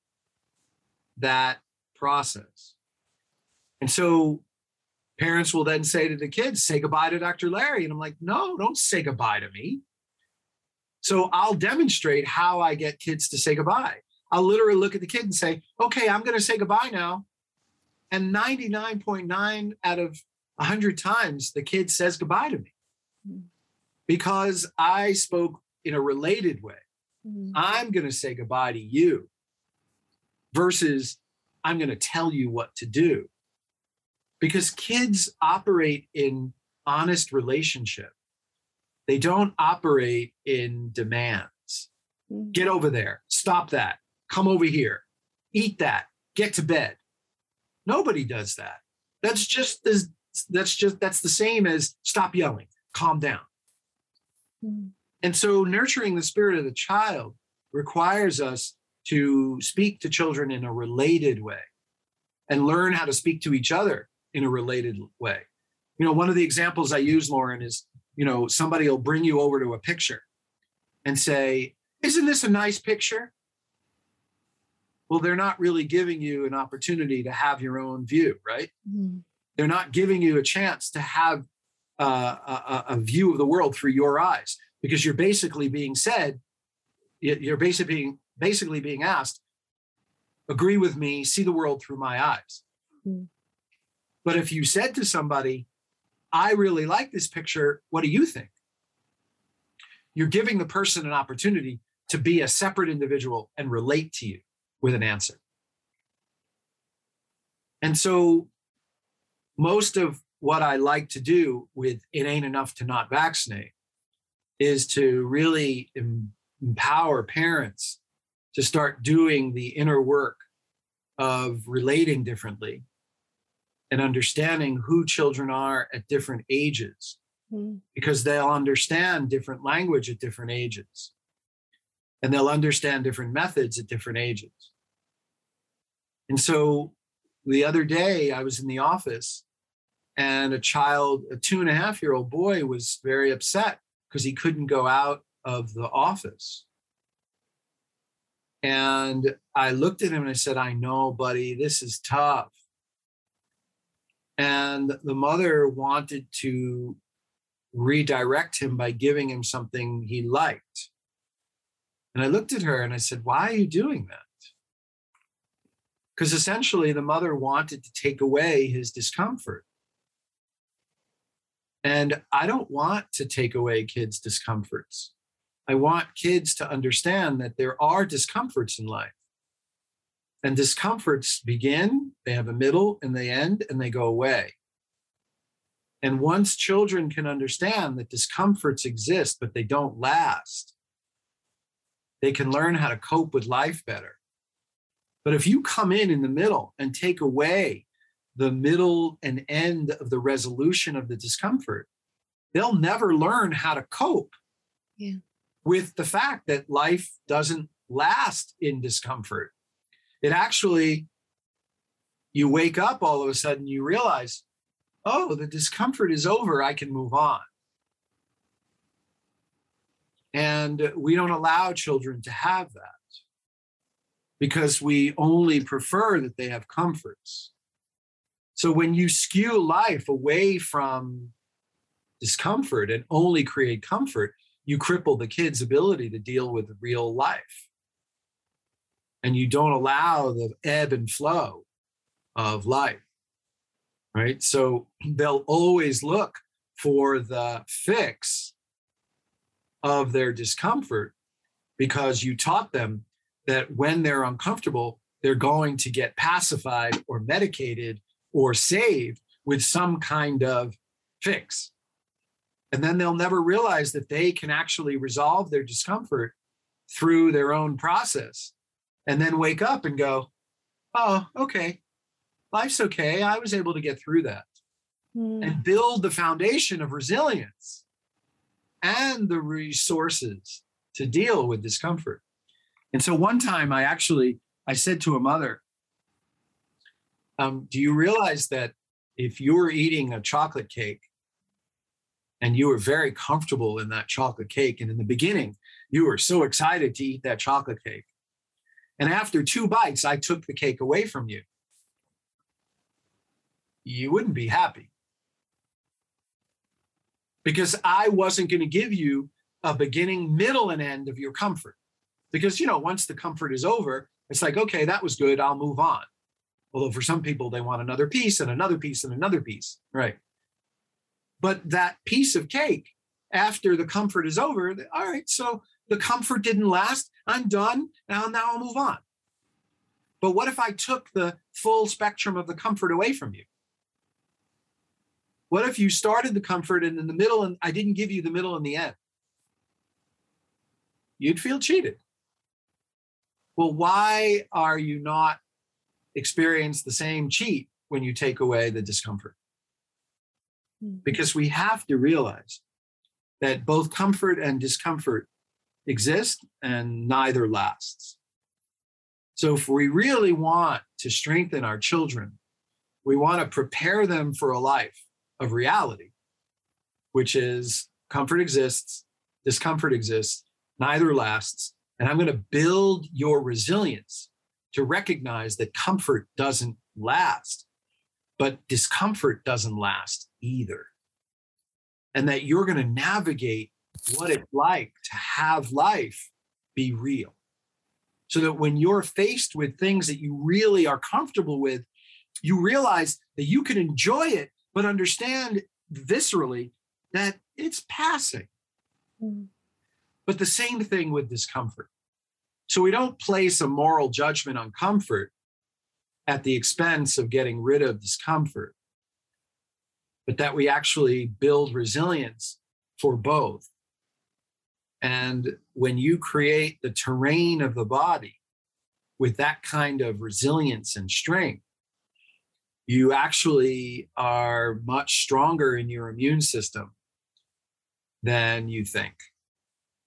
that process. And so parents will then say to the kids, say goodbye to Dr. Larry. And I'm like, no, don't say goodbye to me. So I'll demonstrate how I get kids to say goodbye. I'll literally look at the kid and say, okay, I'm going to say goodbye now. And 99.9 out of 100 times, the kid says goodbye to me Mm. because I spoke in a related way. Mm. I'm going to say goodbye to you versus I'm going to tell you what to do. Because kids operate in honest relationship. They don't operate in demands. Mm. Get over there. Stop that. Come over here. Eat that. Get to bed. Nobody does that. That's just as that's just that's the same as stop yelling. Calm down. Mm. And so nurturing the spirit of the child requires us to speak to children in a related way and learn how to speak to each other in a related way. You know, one of the examples I use, Lauren, is you know, somebody will bring you over to a picture and say, Isn't this a nice picture? Well, they're not really giving you an opportunity to have your own view, right? Mm. They're not giving you a chance to have uh, a, a view of the world through your eyes because you're basically being said, you're basically being, basically being asked, agree with me, see the world through my eyes. Mm. But if you said to somebody, I really like this picture, what do you think? You're giving the person an opportunity to be a separate individual and relate to you with an answer. And so, most of what I like to do with It Ain't Enough to Not Vaccinate is to really empower parents to start doing the inner work of relating differently and understanding who children are at different ages Mm. because they'll understand different language at different ages and they'll understand different methods at different ages. And so the other day I was in the office and a child, a two and a half year old boy, was very upset because he couldn't go out of the office. And I looked at him and I said, I know, buddy, this is tough. And the mother wanted to redirect him by giving him something he liked. And I looked at her and I said, Why are you doing that? Because essentially, the mother wanted to take away his discomfort. And I don't want to take away kids' discomforts. I want kids to understand that there are discomforts in life. And discomforts begin, they have a middle and they end, and they go away. And once children can understand that discomforts exist, but they don't last, they can learn how to cope with life better. But if you come in in the middle and take away the middle and end of the resolution of the discomfort, they'll never learn how to cope Yeah. with the fact that life doesn't last in discomfort. It actually, you wake up all of a sudden, you realize, oh, the discomfort is over, I can move on. And we don't allow children to have that because we only prefer that they have comforts. So when you skew life away from discomfort and only create comfort, you cripple the kid's ability to deal with real life. And you don't allow the ebb and flow of life. Right. So they'll always look for the fix of their discomfort because you taught them that when they're uncomfortable, they're going to get pacified or medicated or saved with some kind of fix. And then they'll never realize that they can actually resolve their discomfort through their own process and then wake up and go, oh, okay, life's okay. I was able to get through that Mm. and build the foundation of resilience and the resources to deal with discomfort. And so one time I actually I said to a mother, um, do you realize that if you were eating a chocolate cake and you were very comfortable in that chocolate cake, and in the beginning you were so excited to eat that chocolate cake, and after two bites I took the cake away from you, you wouldn't be happy because I wasn't going to give you a beginning, middle, and end of your comfort. Because, you know, once the comfort is over, it's like, okay, that was good. I'll move on. Although for some people, they want another piece and another piece and another piece. Right. But that piece of cake, after the comfort is over, all right, so the comfort didn't last. I'm done. Now, now I'll move on. But what if I took the full spectrum of the comfort away from you? What if you started the comfort and in the middle and I didn't give you the middle and the end? You'd feel cheated. Well, why are you not experience the same cheat when you take away the discomfort? Mm. Because we have to realize that both comfort and discomfort exist and neither lasts. So if we really want to strengthen our children, we want to prepare them for a life of reality, which is comfort exists, discomfort exists, neither lasts. And I'm going to build your resilience to recognize that comfort doesn't last, but discomfort doesn't last either. And that you're going to navigate what it's like to have life be real. So that when you're faced with things that you really are comfortable with, you realize that you can enjoy it, but understand viscerally that it's passing. Mm. But the same thing with discomfort. So we don't place a moral judgment on comfort at the expense of getting rid of discomfort, but that we actually build resilience for both. And when you create the terrain of the body with that kind of resilience and strength, you actually are much stronger in your immune system than you think.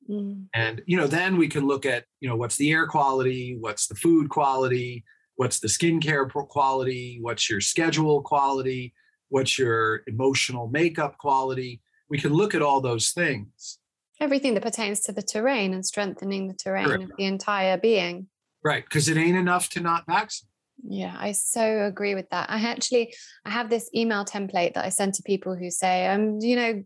Mm. And you know, then we can look at you know what's the air quality, what's the food quality, what's the skincare quality, what's your schedule quality, what's your emotional makeup quality. We can look at all those things. Everything that pertains to the terrain and strengthening the terrain Correct. of the entire being. Right, because it ain't enough to not vaccinate. Yeah, I so agree with that. I actually I have this email template that I send to people who say, um, you know,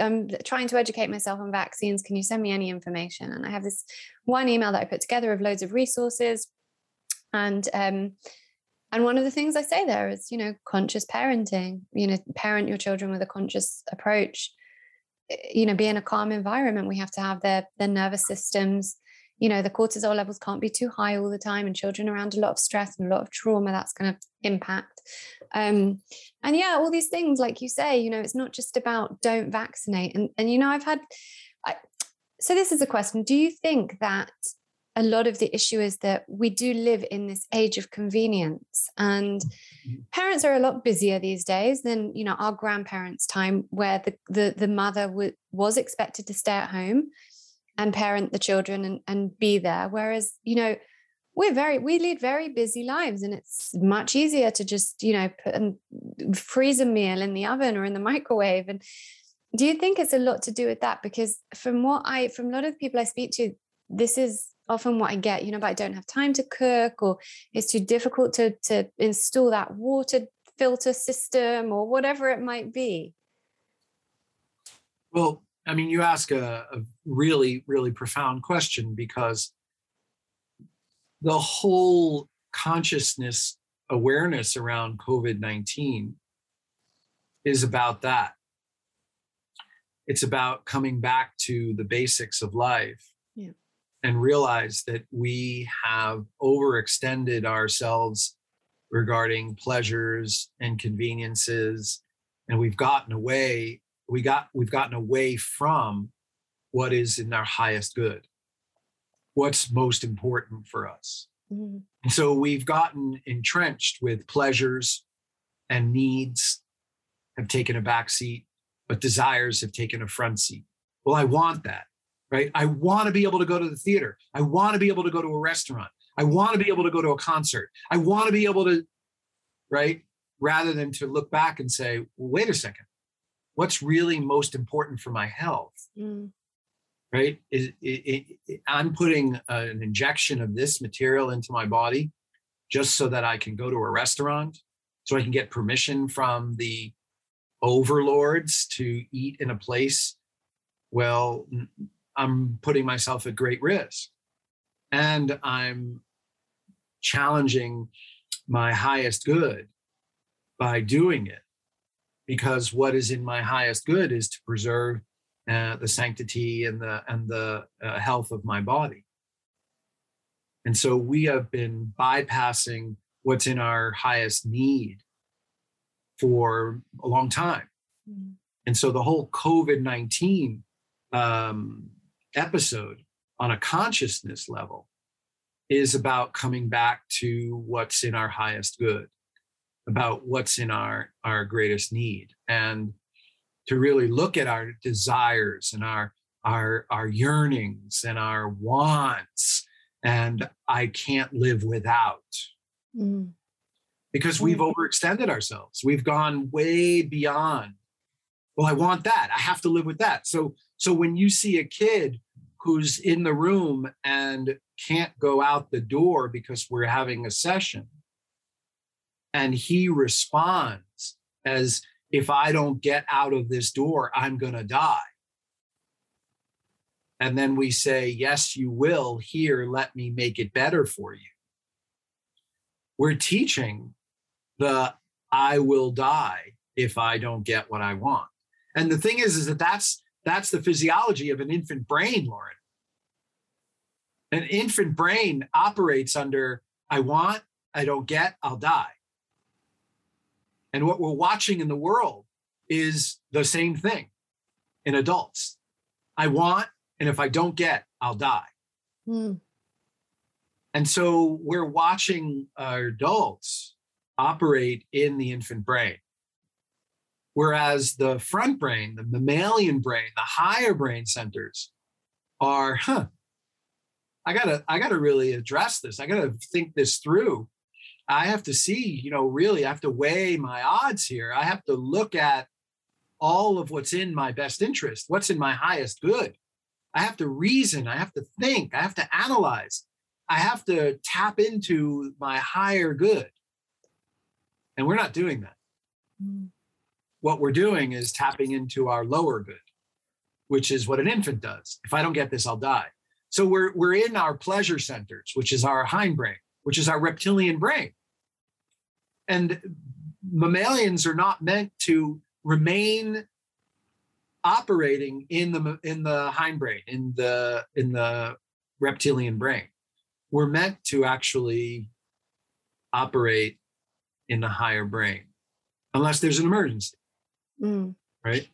I'm trying to educate myself on vaccines. Can you send me any information? And I have this one email that I put together of loads of resources. And um, and one of the things I say there is, you know, conscious parenting. You know, parent your children with a conscious approach. Eh, you know, be in a calm environment. We have to have their their nervous systems you know the cortisol levels can't be too high all the time and children around a lot of stress and a lot of trauma that's going to impact. Um, and yeah all these things like you say you know it's not just about don't vaccinate. And and you know i've had I, so this is a question. Do you think that a lot of the issue is that we do live in this age of convenience? And mm-hmm. parents are a lot busier these days than you know our grandparents time where the the, the mother w- was expected to stay at home and parent the children and, and be there. Whereas, you know, we're very we lead very busy lives and it's much easier to just you know put and freeze a meal in the oven or in the microwave. And do you think it's a lot to do with that? Because from what i from a lot of people i speak to this is often what i get you know but i don't have time to cook or it's too difficult to to install that water filter system or whatever it might be. Well I mean, you ask a, a really, really profound question because the whole consciousness awareness around COVID 19 is about that. It's about coming back to the basics of life yeah. and realize that we have overextended ourselves regarding pleasures and conveniences, and we've gotten away we got we've gotten away from what is in our highest good what's most important for us. Mm-hmm. and so we've gotten entrenched with pleasures and needs have taken a back seat but desires have taken a front seat. Well i want that right? I want to be able to go to the theater. I want to be able to go to a restaurant. I want to be able to go to a concert. I want to be able to right? Rather than to look back and say well, wait a second what's really most important for my health mm. right? It, it, it, i'm putting an injection of this material into my body just so that i can go to a restaurant so i can get permission from the overlords to eat in a place well i'm putting myself at great risk. And i'm challenging my highest good by doing it because what is in my highest good is to preserve uh, the sanctity and the and the uh, health of my body. And so we have been bypassing what's in our highest need for a long time. Mm-hmm. And so the whole COVID 19 um, episode on a consciousness level is about coming back to what's in our highest good about what's in our our greatest need. And to really look at our desires and our our our yearnings and our wants and i can't live without. Mm. because we've mm. overextended ourselves. We've gone way beyond well i want that. I have to live with that. So so when you see a kid who's in the room and can't go out the door because we're having a session and he responds as if i don't get out of this door i'm going to die and then we say yes you will here let me make it better for you we're teaching the I will die if I don't get what I want. And the thing is, is that that's that's the physiology of an infant brain, Lauren. An infant brain operates under I want, I don't get, I'll die. And what we're watching in the world is the same thing in adults. I want, and if I don't get, I'll die. Mm. And so we're watching our adults operate in the infant brain. Whereas the front brain, the mammalian brain, the higher brain centers are, huh, I gotta, I gotta really address this. I gotta think this through. I have to see, you know, really, I have to weigh my odds here. I have to look at all of what's in my best interest, what's in my highest good. I have to reason, I have to think, I have to analyze, I have to tap into my higher good. And we're not doing that. Mm. What we're doing is tapping into our lower good, which is what an infant does. If I don't get this, I'll die. So we're we're in our pleasure centers, which is our hindbrain, which is our reptilian brain. And mammalians are not meant to remain operating in the in the hindbrain, in the in the reptilian brain. We're meant to actually operate in the higher brain unless there's an emergency mm. right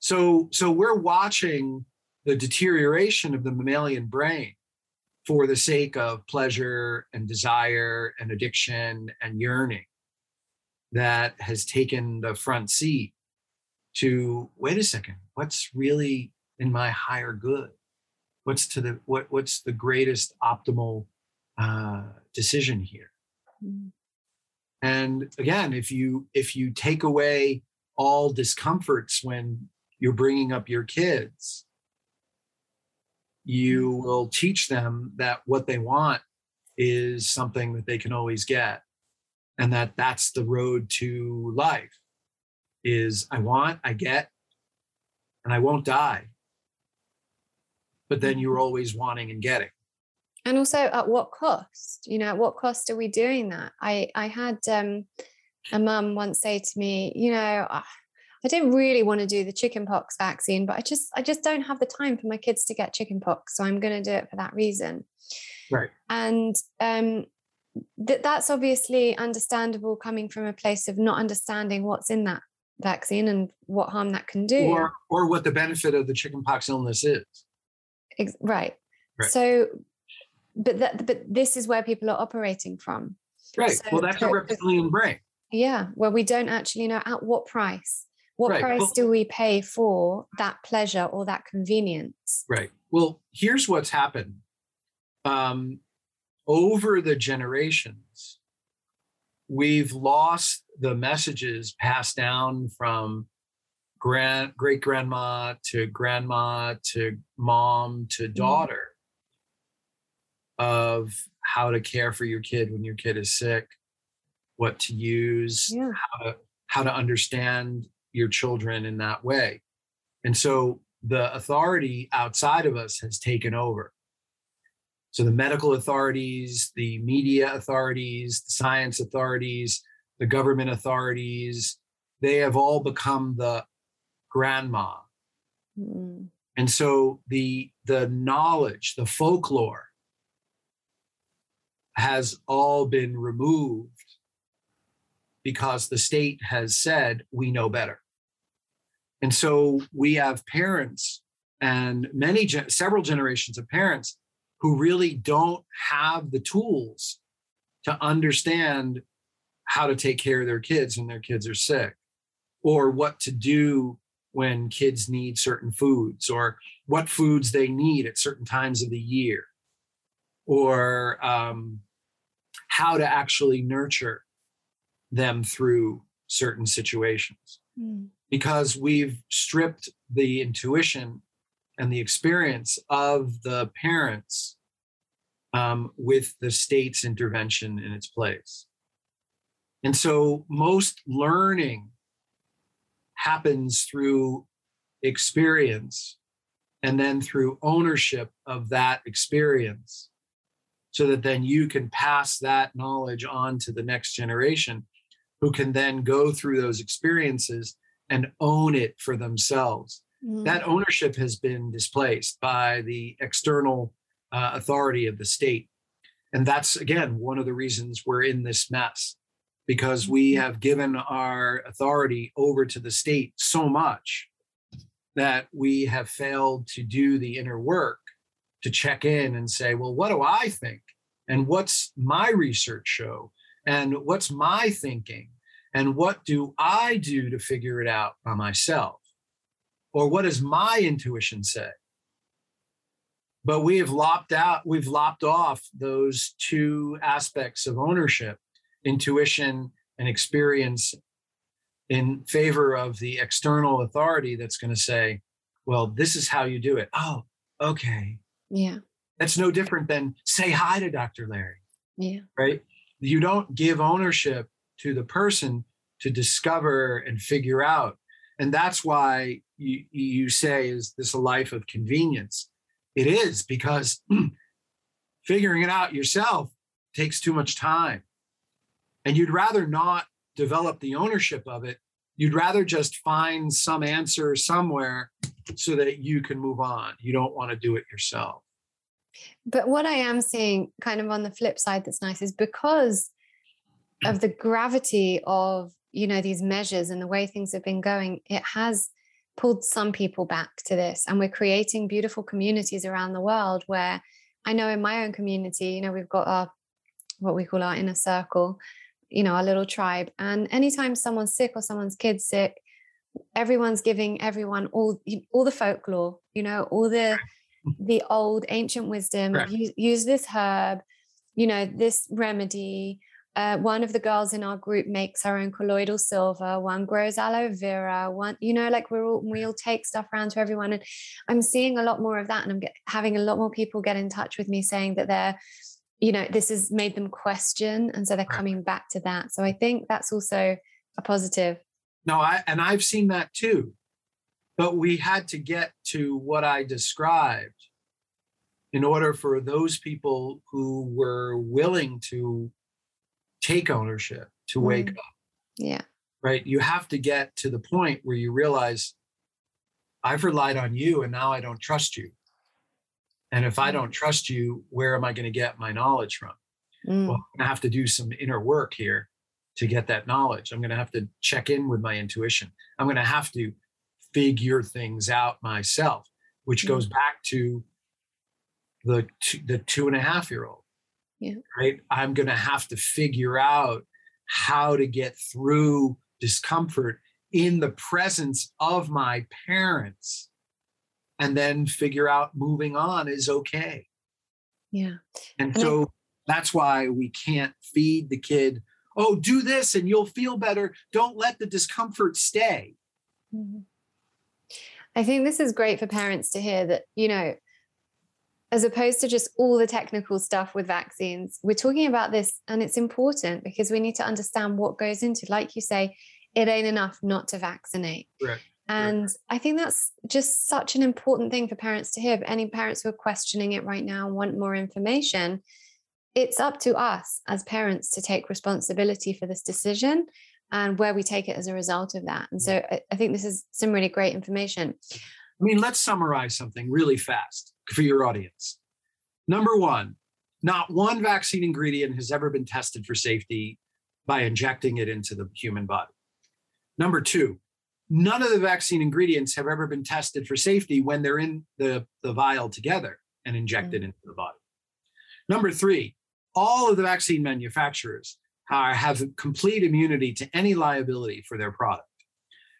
so so we're watching the deterioration of the mammalian brain for the sake of pleasure and desire and addiction and yearning that has taken the front seat to wait a second what's really in my higher good what's to the what what's the greatest optimal uh, decision here mm. And again, if you if you take away all discomforts when you're bringing up your kids, you mm-hmm. will teach them that what they want is something that they can always get and that that's the road to life is i want i get and i won't die but then you're always wanting and getting and also at what cost you know at what cost are we doing that i i had um a mum once say to me you know ah, I didn't really want to do the chickenpox vaccine, but I just I just don't have the time for my kids to get chickenpox, so I'm going to do it for that reason. Right. And um, th- that's obviously understandable coming from a place of not understanding what's in that vaccine and what harm that can do, or or what the benefit of the chickenpox illness is. Ex- right. right. So, but that but this is where people are operating from. Right. So, well that's so, a reptilian brain. Yeah. Well we don't actually know at what price. What right. price well, do we pay for that pleasure or that convenience? Right. Well here's what's happened. Um, over the generations we've lost the messages passed down from grand great grandma to grandma to mom to mm-hmm. daughter of how to care for your kid when your kid is sick, what to use, yeah. how to how to understand your children in that way. And so the authority outside of us has taken over. So the medical authorities, the media authorities, the science authorities, the government authorities, they have all become the grandma. Mm. And so the the knowledge, the folklore has all been removed because the state has said we know better. And so we have parents and many, several generations of parents who really don't have the tools to understand how to take care of their kids when their kids are sick or what to do when kids need certain foods or what foods they need at certain times of the year or um, how to actually nurture them through certain situations. Mm. because we've stripped the intuition and the experience of the parents um, with the state's intervention in its place. And so most learning happens through experience and then through ownership of that experience so that then you can pass that knowledge on to the next generation who can then go through those experiences and own it for themselves. Mm. That ownership has been displaced by the external uh, authority of the state. And that's, again, one of the reasons we're in this mess because we mm-hmm. have given our authority over to the state so much that we have failed to do the inner work to check in and say, well, what do I think? And what's my research show? And what's my thinking? And what do I do to figure it out by myself? Or what does my intuition say? But we have lopped out, we've lopped off those two aspects of ownership, intuition and experience, in favor of the external authority that's going to say, well, this is how you do it. Oh, okay. Yeah. That's no different than say hi to Dr. Larry. Yeah. Right. You don't give ownership to the person to discover and figure out. And that's why you, you say, is this a life of convenience? It is because <clears throat> figuring it out yourself takes too much time. And you'd rather not develop the ownership of it. You'd rather just find some answer somewhere so that you can move on. You don't want to do it yourself. But what I am seeing kind of on the flip side that's nice is because of the gravity of you know these measures and the way things have been going it has pulled some people back to this and we're creating beautiful communities around the world where i know in my own community you know we've got our what we call our inner circle you know our little tribe and anytime someone's sick or someone's kid's sick everyone's giving everyone all all the folklore you know all the the old ancient wisdom use, use this herb you know this remedy uh, one of the girls in our group makes her own colloidal silver. One grows aloe vera. One, you know, like we're all we all take stuff around to everyone, and I'm seeing a lot more of that, and I'm get, having a lot more people get in touch with me saying that they're, you know, this has made them question, and so they're coming back to that. So I think that's also a positive. No, I and I've seen that too, but we had to get to what I described in order for those people who were willing to take ownership, to wake mm. up. Yeah. Right. You have to get to the point where you realize I've relied on you and now I don't trust you. And if I don't mm. trust you, where am I going to get my knowledge from? Mm. Well, I'm going to have to do some inner work here to get that knowledge. I'm going to have to check in with my intuition. I'm going to have to figure things out myself, which mm. goes back to the two, the two and a half year old yeah. right? I'm going to have to figure out how to get through discomfort in the presence of my parents and then figure out moving on is okay. Yeah. And, and so I- that's why we can't feed the kid oh do this and you'll feel better. Don't let the discomfort stay. Mm-hmm. i think this is great for parents to hear that you know as opposed to just all the technical stuff with vaccines. We're talking about this, and it's important because we need to understand what goes into, like you say, it ain't enough not to vaccinate. Right. And right. I think that's just such an important thing for parents to hear. But any parents who are questioning it right now want more information, it's up to us as parents to take responsibility for this decision and where we take it as a result of that. And so I, I think this is some really great information. I mean, let's summarize something really fast for your audience. Number one, not one vaccine ingredient has ever been tested for safety by injecting it into the human body. Number two, none of the vaccine ingredients have ever been tested for safety when they're in the, the vial together and injected mm-hmm. into the body. Number three, all of the vaccine manufacturers are, have complete immunity to any liability for their product.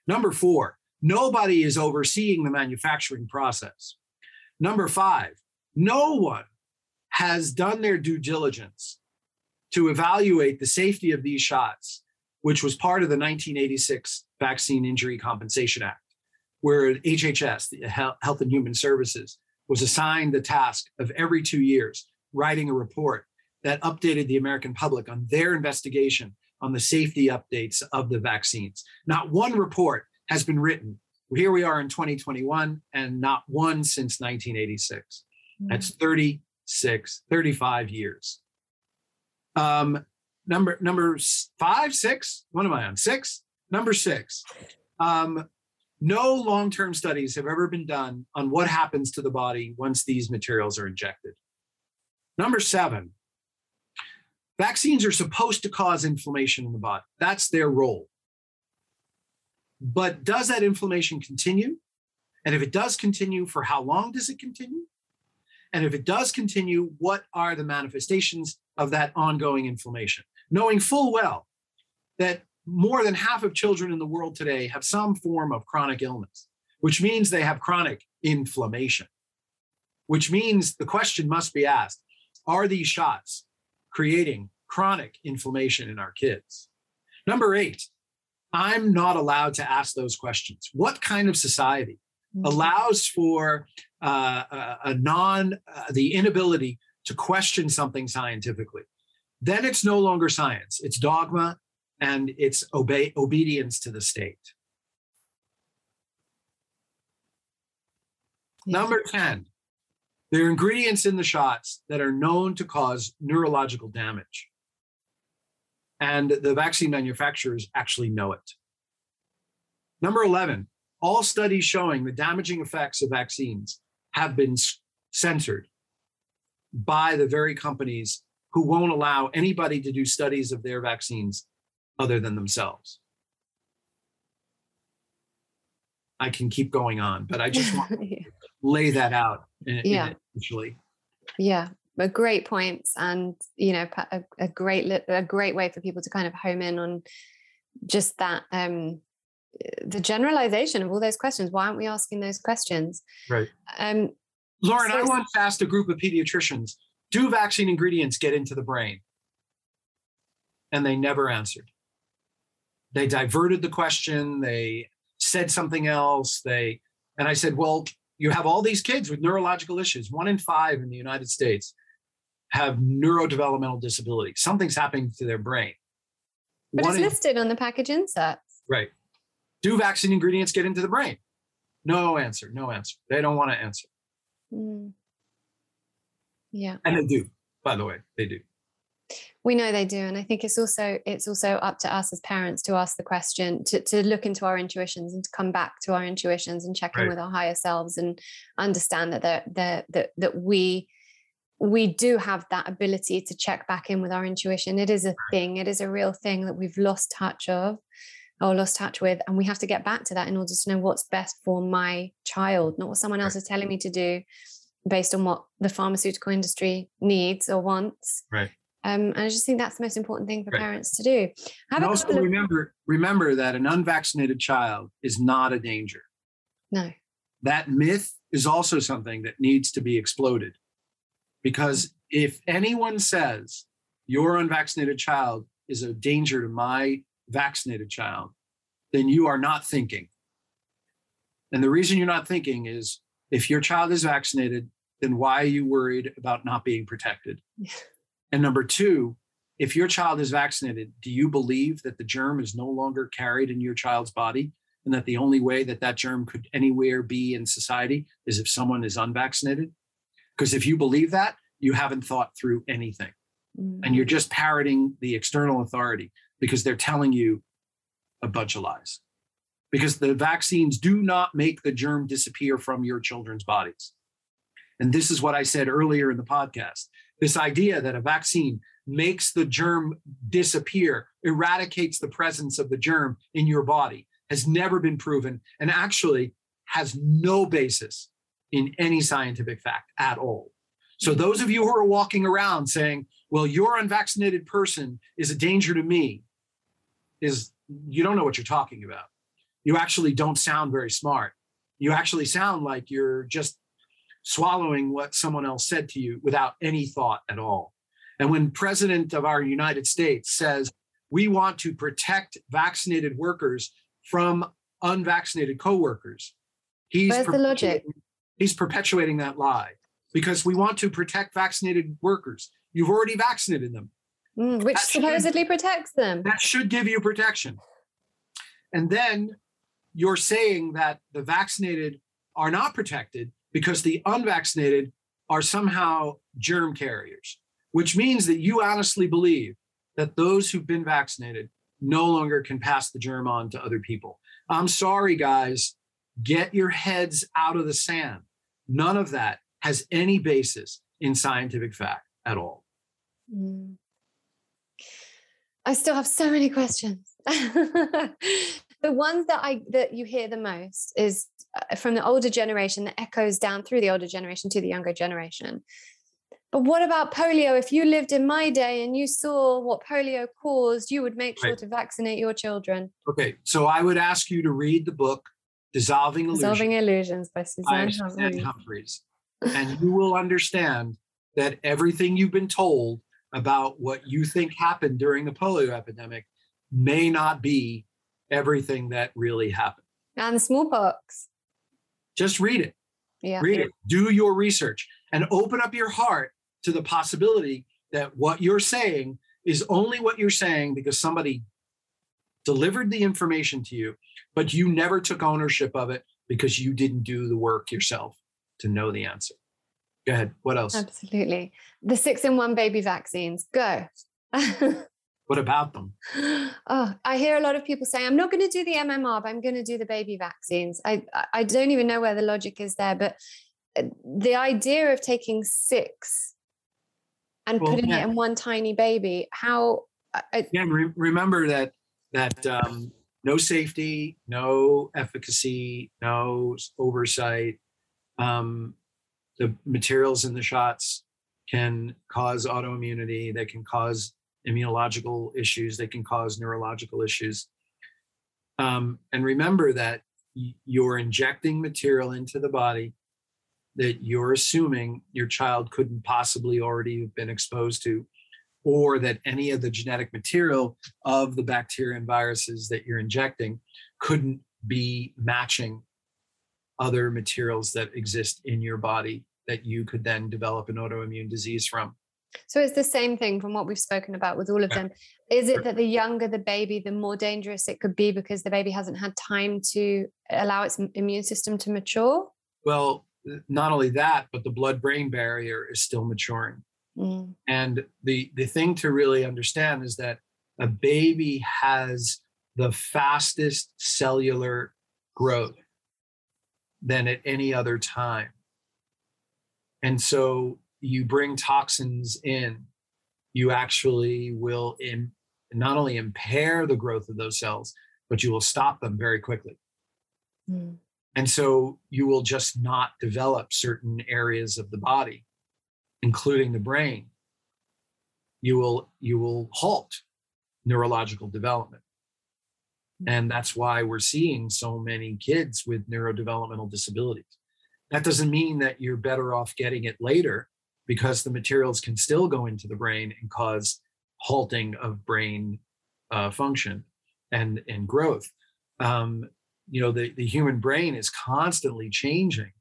Number four, nobody is overseeing the manufacturing process. Number five, no one has done their due diligence to evaluate the safety of these shots, which was part of the 1986 Vaccine Injury Compensation Act, where HHS, the Health and Human Services, was assigned the task of every two years writing a report that updated the American public on their investigation on the safety updates of the vaccines. Not one report has been written. Here we are in 2021, and not one since 1986. Mm. That's 36, 35 years. Um, number number five, six. What am I on? Six. Number six. Um, no long-term studies have ever been done on what happens to the body once these materials are injected. Number seven. Vaccines are supposed to cause inflammation in the body. That's their role. But does that inflammation continue? And if it does continue, for how long does it continue? And if it does continue, what are the manifestations of that ongoing inflammation? Knowing full well that more than half of children in the world today have some form of chronic illness, which means they have chronic inflammation, which means the question must be asked are these shots creating chronic inflammation in our kids? Number eight, I'm not allowed to ask those questions. What kind of society mm-hmm. allows for uh, a, a, non, uh, the inability to question something scientifically? Then it's no longer science, it's dogma and it's obey, obedience to the state. Yeah. Number 10, there are ingredients in the shots that are known to cause neurological damage. And the vaccine manufacturers actually know it. Number 11, all studies showing the damaging effects of vaccines have been censored by the very companies who won't allow anybody to do studies of their vaccines other than themselves. I can keep going on, but I just want <laughs> to lay that out eh, yeah. initially. Yeah, but great points, and you know, a, a, great a great way for people to kind of home in on just that um, the generalization of all those questions. Why aren't we asking those questions? Right. Um, Lauren, so I once asked a group of pediatricians, "Do vaccine ingredients get into the brain?" And they never answered. They diverted the question. They said something else. They and I said, "Well, you have all these kids with neurological issues. One in five in the United States have neurodevelopmental disability. Something's happening to their brain. But One it's in, listed on the package inserts. Right. Do vaccine ingredients get into the brain? No answer. No answer. They don't want to answer. Mm. Yeah. And they do, by the way, they do. We know they do. And I think it's also it's also up to us as parents to ask the question, to, to look into our intuitions and to come back to our intuitions and check right. in with our higher selves and understand that they're, they're, that that we we do have that ability to check back in with our intuition. It is a thing, it is a real thing that we've lost touch of or lost touch with. And we have to get back to that in order to know what's best for my child, not what someone else is telling me to do based on what the pharmaceutical industry needs or wants. Right. Um, and I just think that's the most important thing for right. parents to do. Have and also of- remember, remember that an unvaccinated child is not a danger. No. That myth is also something that needs to be exploded. Because if anyone says your unvaccinated child is a danger to my vaccinated child, then you are not thinking. And the reason you're not thinking is if your child is vaccinated, then why are you worried about not being protected? and number two, if your child is vaccinated, do you believe that the germ is no longer carried in your child's body and that the only way that that germ could anywhere be in society is if someone is unvaccinated? Because if you believe that, you haven't thought through anything. Mm-hmm. And you're just parroting the external authority because they're telling you a bunch of lies. Because the vaccines do not make the germ disappear from your children's bodies. And this is what I said earlier in the podcast this idea that a vaccine makes the germ disappear, eradicates the presence of the germ in your body, has never been proven and actually has no basis in any scientific fact at all. So, those of you who are walking around saying, well, your unvaccinated person is a danger to me, is you don't know what you're talking about. You actually don't sound very smart. You actually sound like you're just swallowing what someone else said to you without any thought at all. And when president of our United States says, we want to protect vaccinated workers from unvaccinated coworkers. He's Where's the logic? He's perpetuating that lie because we want to protect vaccinated workers. You've already vaccinated them. Mm, which That should- supposedly protects them. That should give you protection. And then you're saying that the vaccinated are not protected because the unvaccinated are somehow germ carriers, which means that you honestly believe that those who've been vaccinated no longer can pass the germ on to other people. I'm sorry, guys. Get your heads out of the sand. None of that has any basis in scientific fact at all. Mm. I still have so many questions. <laughs> the ones that I that you hear the most is uh, from the older generation that echoes down through the older generation to the younger generation. But what about polio? If you lived in my day and you saw what polio caused, you would make sure Right. to vaccinate your children. Okay, so I would ask you to read the book Dissolving Illusion Dissolving Illusions by by Suzanne Humphries. Humphreys, and you will understand that everything you've been told about what you think happened during the polio epidemic may not be everything that really happened. And the smallpox. Just read it. Yeah. read it do your research and open up your heart to the possibility that what you're saying is only what you're saying because somebody delivered the information to you but you never took ownership of it because you didn't do the work yourself to know the answer go ahead what else Absolutely. The six in one baby vaccines. Go. <laughs> what about them oh, I hear a lot of people saying, I'm not going to do the MMR, but I'm going to do the baby vaccines. I, I- don't even know where the logic is there, but uh, the idea of taking six and Well, putting yeah. it in one tiny baby, how, I, I- again re- remember that that um, no safety no efficacy no oversight. Um, the materials in the shots can cause autoimmunity they can cause immunological issues they can cause neurological issues. Um, and remember that you're injecting material into the body that you're assuming your child couldn't possibly already have been exposed to or that any of the genetic material of the bacteria and viruses that you're injecting couldn't be matching other materials that exist in your body that you could then develop an autoimmune disease from. so it's the same thing from what we've spoken about with all of them. Is it that the younger the baby, the more dangerous it could be because the baby hasn't had time to allow its immune system to mature? Well, not only that, but the blood brain barrier is still maturing. Mm, And the, the thing to really understand is that a baby has the fastest cellular growth than at any other time. And so you bring toxins in, you actually will in, not only impair the growth of those cells, but you will stop them very quickly. mm. And so you will just not develop certain areas of the body, including the brain. You will you will halt neurological development. And that's why we're seeing so many kids with neurodevelopmental disabilities. That doesn't mean that you're better off getting it later because the materials can still go into the brain and cause halting of brain uh, function and, and growth. Um, you know the, the human brain is constantly changing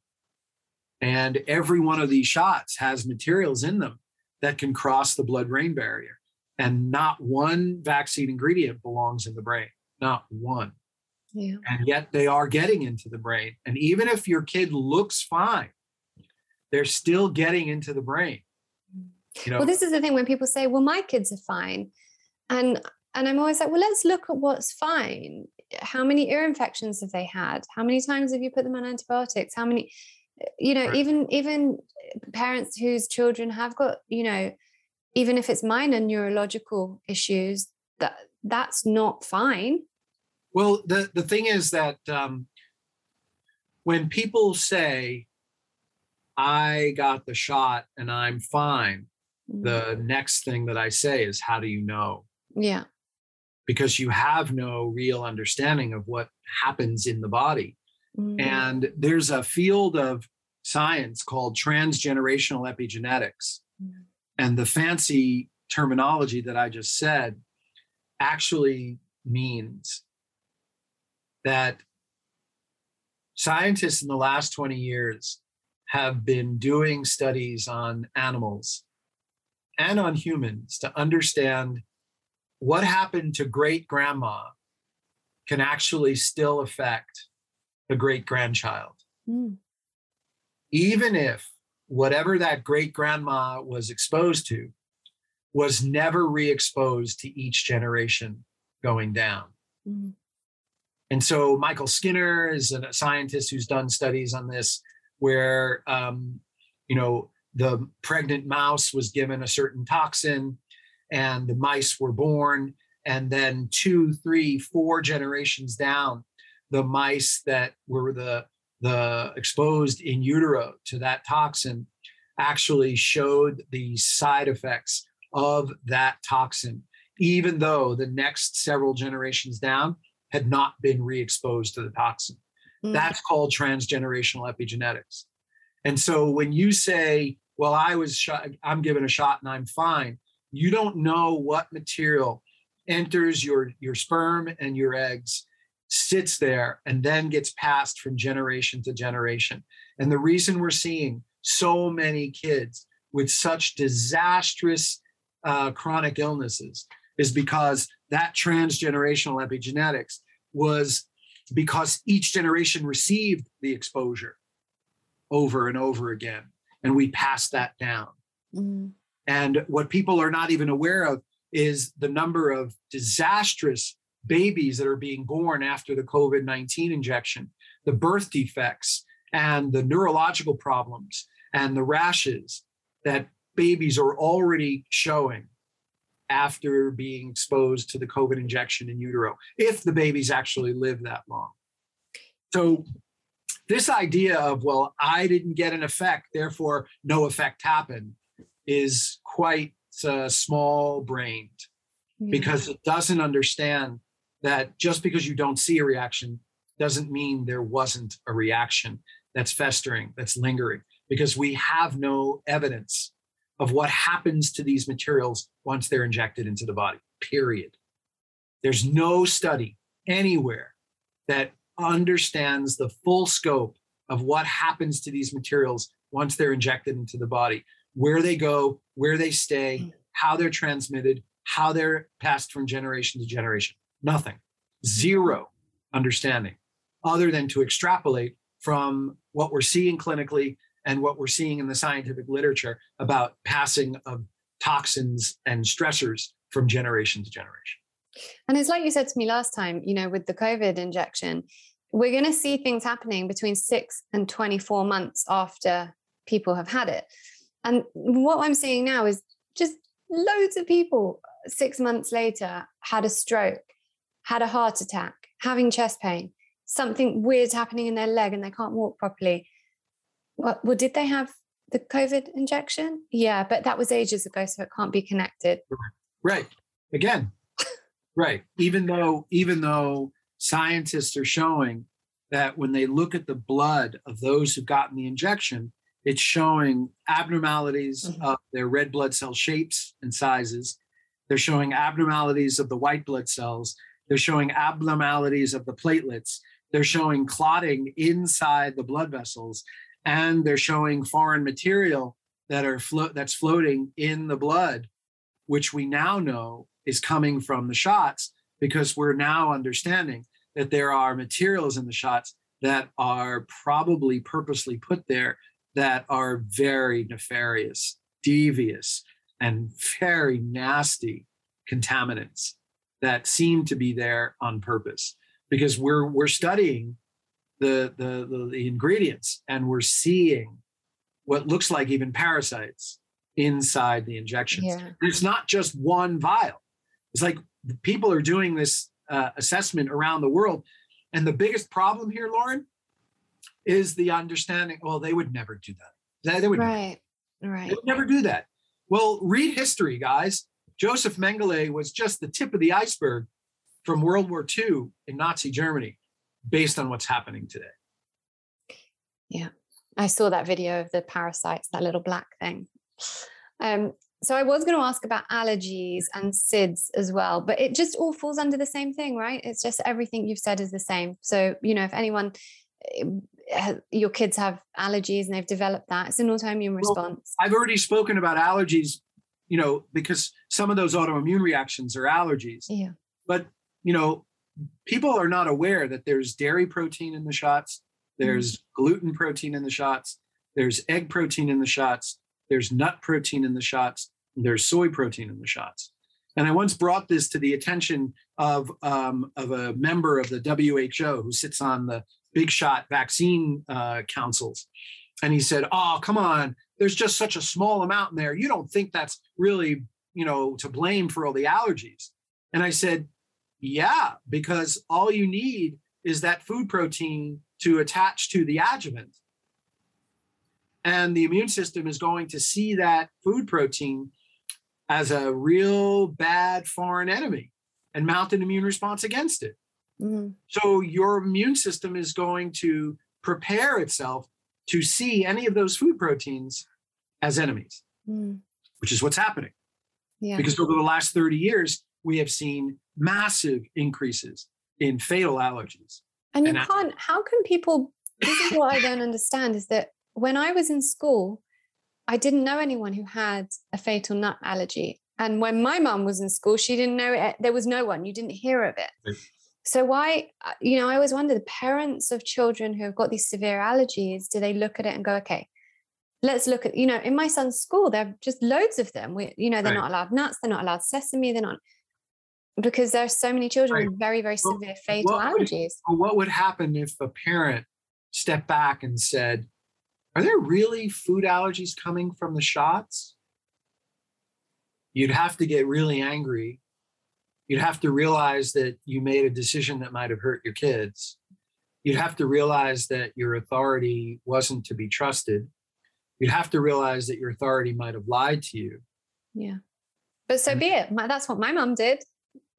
and every one of these shots has materials in them that can cross the blood brain barrier and not one vaccine ingredient belongs in the brain not one Yeah. and yet they are getting into the brain and even if your kid looks fine they're still getting into the brain you know Well, this is the thing when people say, "Well, my kids are fine," and and I'm always like, "Well, let's look at what's fine. How many ear infections have they had? How many times have you put them on antibiotics? How many, you know, even even parents whose children have got, you know, even if it's minor neurological issues, that that's not fine. Well, the, the thing is that um, when people say, I got the shot and I'm fine, Mm, the next thing that I say is, How do you know? yeah, Because you have no real understanding of what happens in the body. Mm, And there's a field of science called transgenerational epigenetics. Mm. And the fancy terminology that I just said actually means that scientists in the last 20 years have been doing studies on animals and on humans to understand what happened to great grandma can actually still affect the great grandchild. Mm. Even if whatever that great grandma was exposed to was never re exposed to each generation going down. Mm. And so Michael Skinner is a scientist who's done studies on this, where um, you know the pregnant mouse was given a certain toxin, and the mice were born, and then two, three, four generations down, the mice that were the the exposed in utero to that toxin actually showed the side effects of that toxin, even though the next several generations down had not been re-exposed to the toxin. Mm. That's called transgenerational epigenetics. And so when you say, well, I was shot, I'm given a shot and I'm fine, you don't know what material enters your, your sperm and your eggs, sits there, and then gets passed from generation to generation. And the reason we're seeing so many kids with such disastrous uh, chronic illnesses is because that transgenerational epigenetics was because each generation received the exposure over and over again and we passed that down Mm. and what people are not even aware of is the number of disastrous babies that are being born after the COVID 19 injection, the birth defects, and the neurological problems and the rashes that babies are already showing after being exposed to the COVID injection in utero, if the babies actually live that long. So, this idea of, well, I didn't get an effect, therefore no effect happened, is quite uh, small brained Yeah. because it doesn't understand that just because you don't see a reaction doesn't mean there wasn't a reaction that's festering, that's lingering, because we have no evidence of what happens to these materials once they're injected into the body, period. There's no study anywhere that understands the full scope of what happens to these materials once they're injected into the body, where they go, where they stay, mm. how they're transmitted, how they're passed from generation to generation. Nothing. Mm-hmm. Zero understanding other than to extrapolate from what we're seeing clinically and what we're seeing in the scientific literature about passing of toxins and stressors from generation to generation. And it's like you said to me last time, you know, with the COVID injection, we're going to see things happening between six and 24 months after people have had it. And what I'm seeing now is just loads of people uh, six months later had a stroke, had a heart attack, having chest pain, something weird happening in their leg and they can't walk properly. Well, well did they have the COVID injection? Yeah, but that was ages ago, so it can't be connected. Right. Again, right. Even though, even though scientists are showing that when they look at the blood of those who've gotten the injection, it's showing abnormalities Mhm. of their red blood cell shapes and sizes. They're showing abnormalities of the white blood cells. They're showing abnormalities of the platelets. They're showing clotting inside the blood vessels, and they're showing foreign material that are flo- that's floating in the blood, which we now know is coming from the shots because we're now understanding that there are materials in the shots that are probably purposely put there that are very nefarious, devious, and very nasty contaminants that seem to be there on purpose because we're we're studying the the the, the ingredients and we're seeing what looks like even parasites inside the injections. Yeah. It's not just one vial. It's like people are doing this uh, assessment around the world, and the biggest problem here, Lauren, is the understanding. Well, they would never do that. They, they would never Right. Right. they would never do that. Well, read history, guys. Joseph Mengele was just the tip of the iceberg from World War II in Nazi Germany, based on what's happening today. Yeah, I saw that video of the parasites, that little black thing. Um, So I was going to ask about allergies and SIDS as well, but it just all falls under the same thing, right? It's just everything you've said is the same. So, you know, if anyone, eh, your kids have allergies and they've developed that, it's an autoimmune response. Well, I've already spoken about allergies, you know, because some of those autoimmune reactions are allergies. Yeah. But, you know, people are not aware that there's dairy protein in the shots, there's mm. gluten protein in the shots, there's egg protein in the shots, there's nut protein in the shots, there's soy protein in the shots. And I once brought this to the attention of, um, of a member of the WHO who sits on the big shot vaccine uh, councils. And he said, Oh, come on, there's just such a small amount in there. You don't think that's really, you know, to blame for all the allergies. And I said, Yeah, because all you need is that food protein to attach to the adjuvant and the immune system is going to see that food protein as a real bad foreign enemy and mount an immune response against it. Mm-hmm. So your immune system is going to prepare itself to see any of those food proteins as enemies, mm. which is what's happening. Yeah. Because over the last 30 years, we have seen massive increases in fatal allergies. And you and can't, how can people, this is what I don't understand is that when I was in school, I didn't know anyone who had a fatal nut allergy. And when my mum was in school, she didn't know it. There was no one. You didn't hear of it. So why, uh, you know, I always wonder the parents of children who have got these severe allergies, do they look at it and go, okay, let's look at, you know, in my son's school, there are just loads of them. We, you know, they're right. not allowed nuts, they're not allowed sesame, they're not because there are so many children right. with very, very well, severe fatal what allergies. Would, what would happen if a parent stepped back and said, are there really food allergies coming from the shots? You'd have to get really angry. You'd have to realize that you made a decision that might have hurt your kids. You'd have to realize that your authority wasn't to be trusted. You'd have to realize that your authority might have lied to you. Yeah. But so be it. That's what my mom did.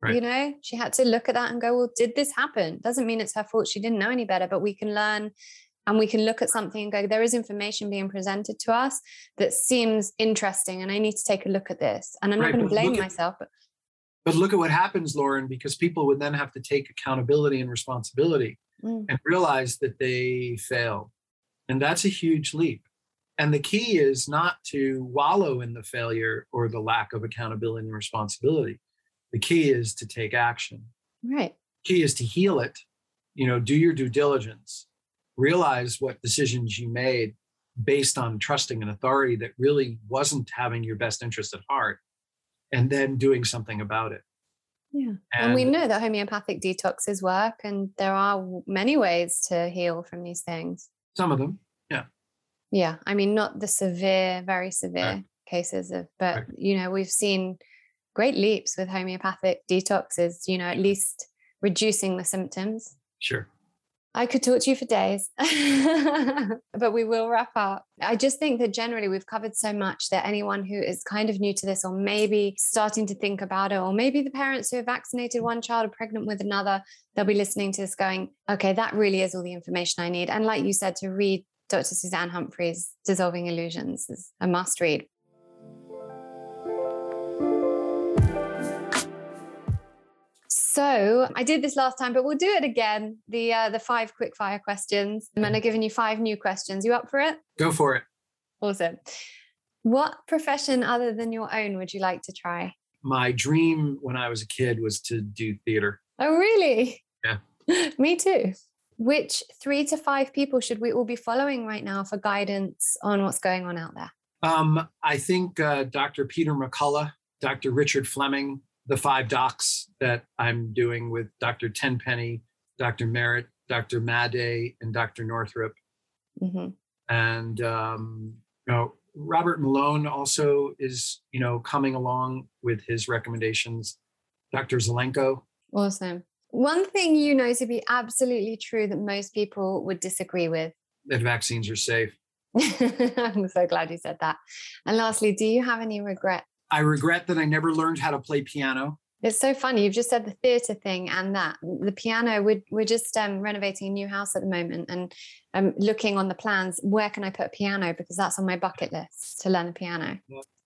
Right. You know, she had to look at that and go, well, did this happen? Doesn't mean it's her fault. She didn't know any better, but we can learn and we can look at something and go there is information being presented to us that seems interesting and i need to take a look at this and i'm right, not going to blame at, myself but but look at what happens lauren because people would then have to take accountability and responsibility mm. and realize that they failed and that's a huge leap and the key is not to wallow in the failure or the lack of accountability and responsibility the key is to take action right key is to heal it you know do your due diligence realize what decisions you made based on trusting an authority that really wasn't having your best interest at heart and then doing something about it. Yeah. And, and, we know that homeopathic detoxes work and there are many ways to heal from these things. Some of them. Yeah. Yeah. I mean, not the severe, very severe right. cases of, but right. you know, we've seen great leaps with homeopathic detoxes, you know, at least reducing the symptoms. Sure. I could talk to you for days, <laughs> but we will wrap up. I just think that generally we've covered so much that anyone who is kind of new to this, or maybe starting to think about it, or maybe the parents who have vaccinated one child are pregnant with another, they'll be listening to this going, okay, that really is all the information I need. And like you said, to read Dr. Suzanne Humphries' Dissolving Illusions is a must read. So I did this last time, but we'll do it again. The uh, the five quick fire questions. I'm gonna give you five new questions. You up for it? Go for it. Awesome. What profession other than your own would you like to try? My dream when I was a kid was to do theater. Oh, really? Yeah. <laughs> Me too. Which three to five people should we all be following right now for guidance on what's going on out there? Um, I think uh, Dr. Peter McCullough, Dr. Richard Fleming, the five docs that I'm doing with Dr. Tenpenny, Dr. Merritt, Dr. Madej, and Dr. Northrup. Mm-hmm. And um, you know, Robert Malone also is, you know, coming along with his recommendations. Dr. Zelenko. Awesome. One thing you know to be absolutely true that most people would disagree with. That vaccines are safe. <laughs> I'm so glad you said that. And lastly, do you have any regret I regret that I never learned how to play piano. It's so funny. You've just said the theatre thing and that the piano. We're we're just um, renovating a new house at the moment, and I'm looking on the plans. Where can I put a piano? Because that's on my bucket list to learn the piano.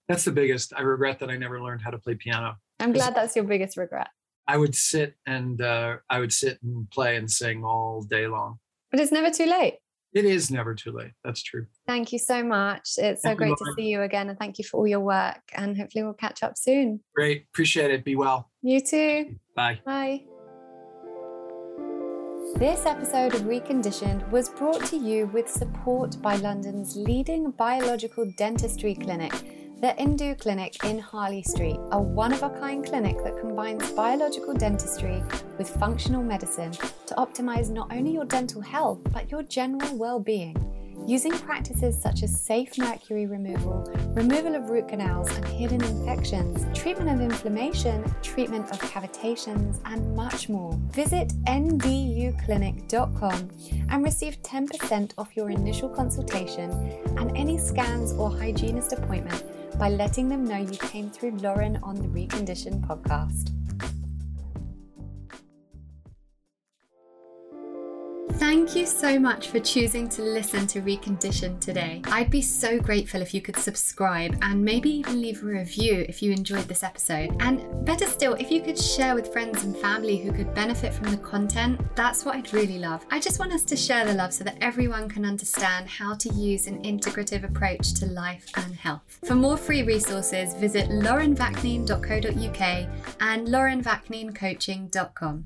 That's the biggest. I regret that I never learned how to play piano. I'm glad that's your biggest regret. I would sit and uh, I would sit and play and sing all day long. But it's never too late. It is never too late. That's true. Thank you so much. It's so Thank great to see you again. And thank you for all your work. And hopefully we'll catch up soon. Great. Appreciate it. Be well. You too. Bye. Bye. This episode of Reconditioned was brought to you with support by London's leading biological dentistry clinic, the Endo Clinic in Harley Street, a one of a kind clinic that combines biological dentistry with functional medicine to optimize not only your dental health but your general well being. Using practices such as safe mercury removal, removal of root canals and hidden infections, treatment of inflammation, treatment of cavitations, and much more. Visit endoclinic.com and receive 10% off your initial consultation and any scans or hygienist appointment by letting them know you came through Lauren on the Recondition podcast. Thank you so much for choosing to listen to Recondition today. I'd be so grateful if you could subscribe and maybe even leave a review if you enjoyed this episode. And better still, if you could share with friends and family who could benefit from the content, that's what I'd really love. I just want us to share the love so that everyone can understand how to use an integrative approach to life and health. For more free resources, visit laurenvaknine.co.uk and laurenvakninecoaching.com.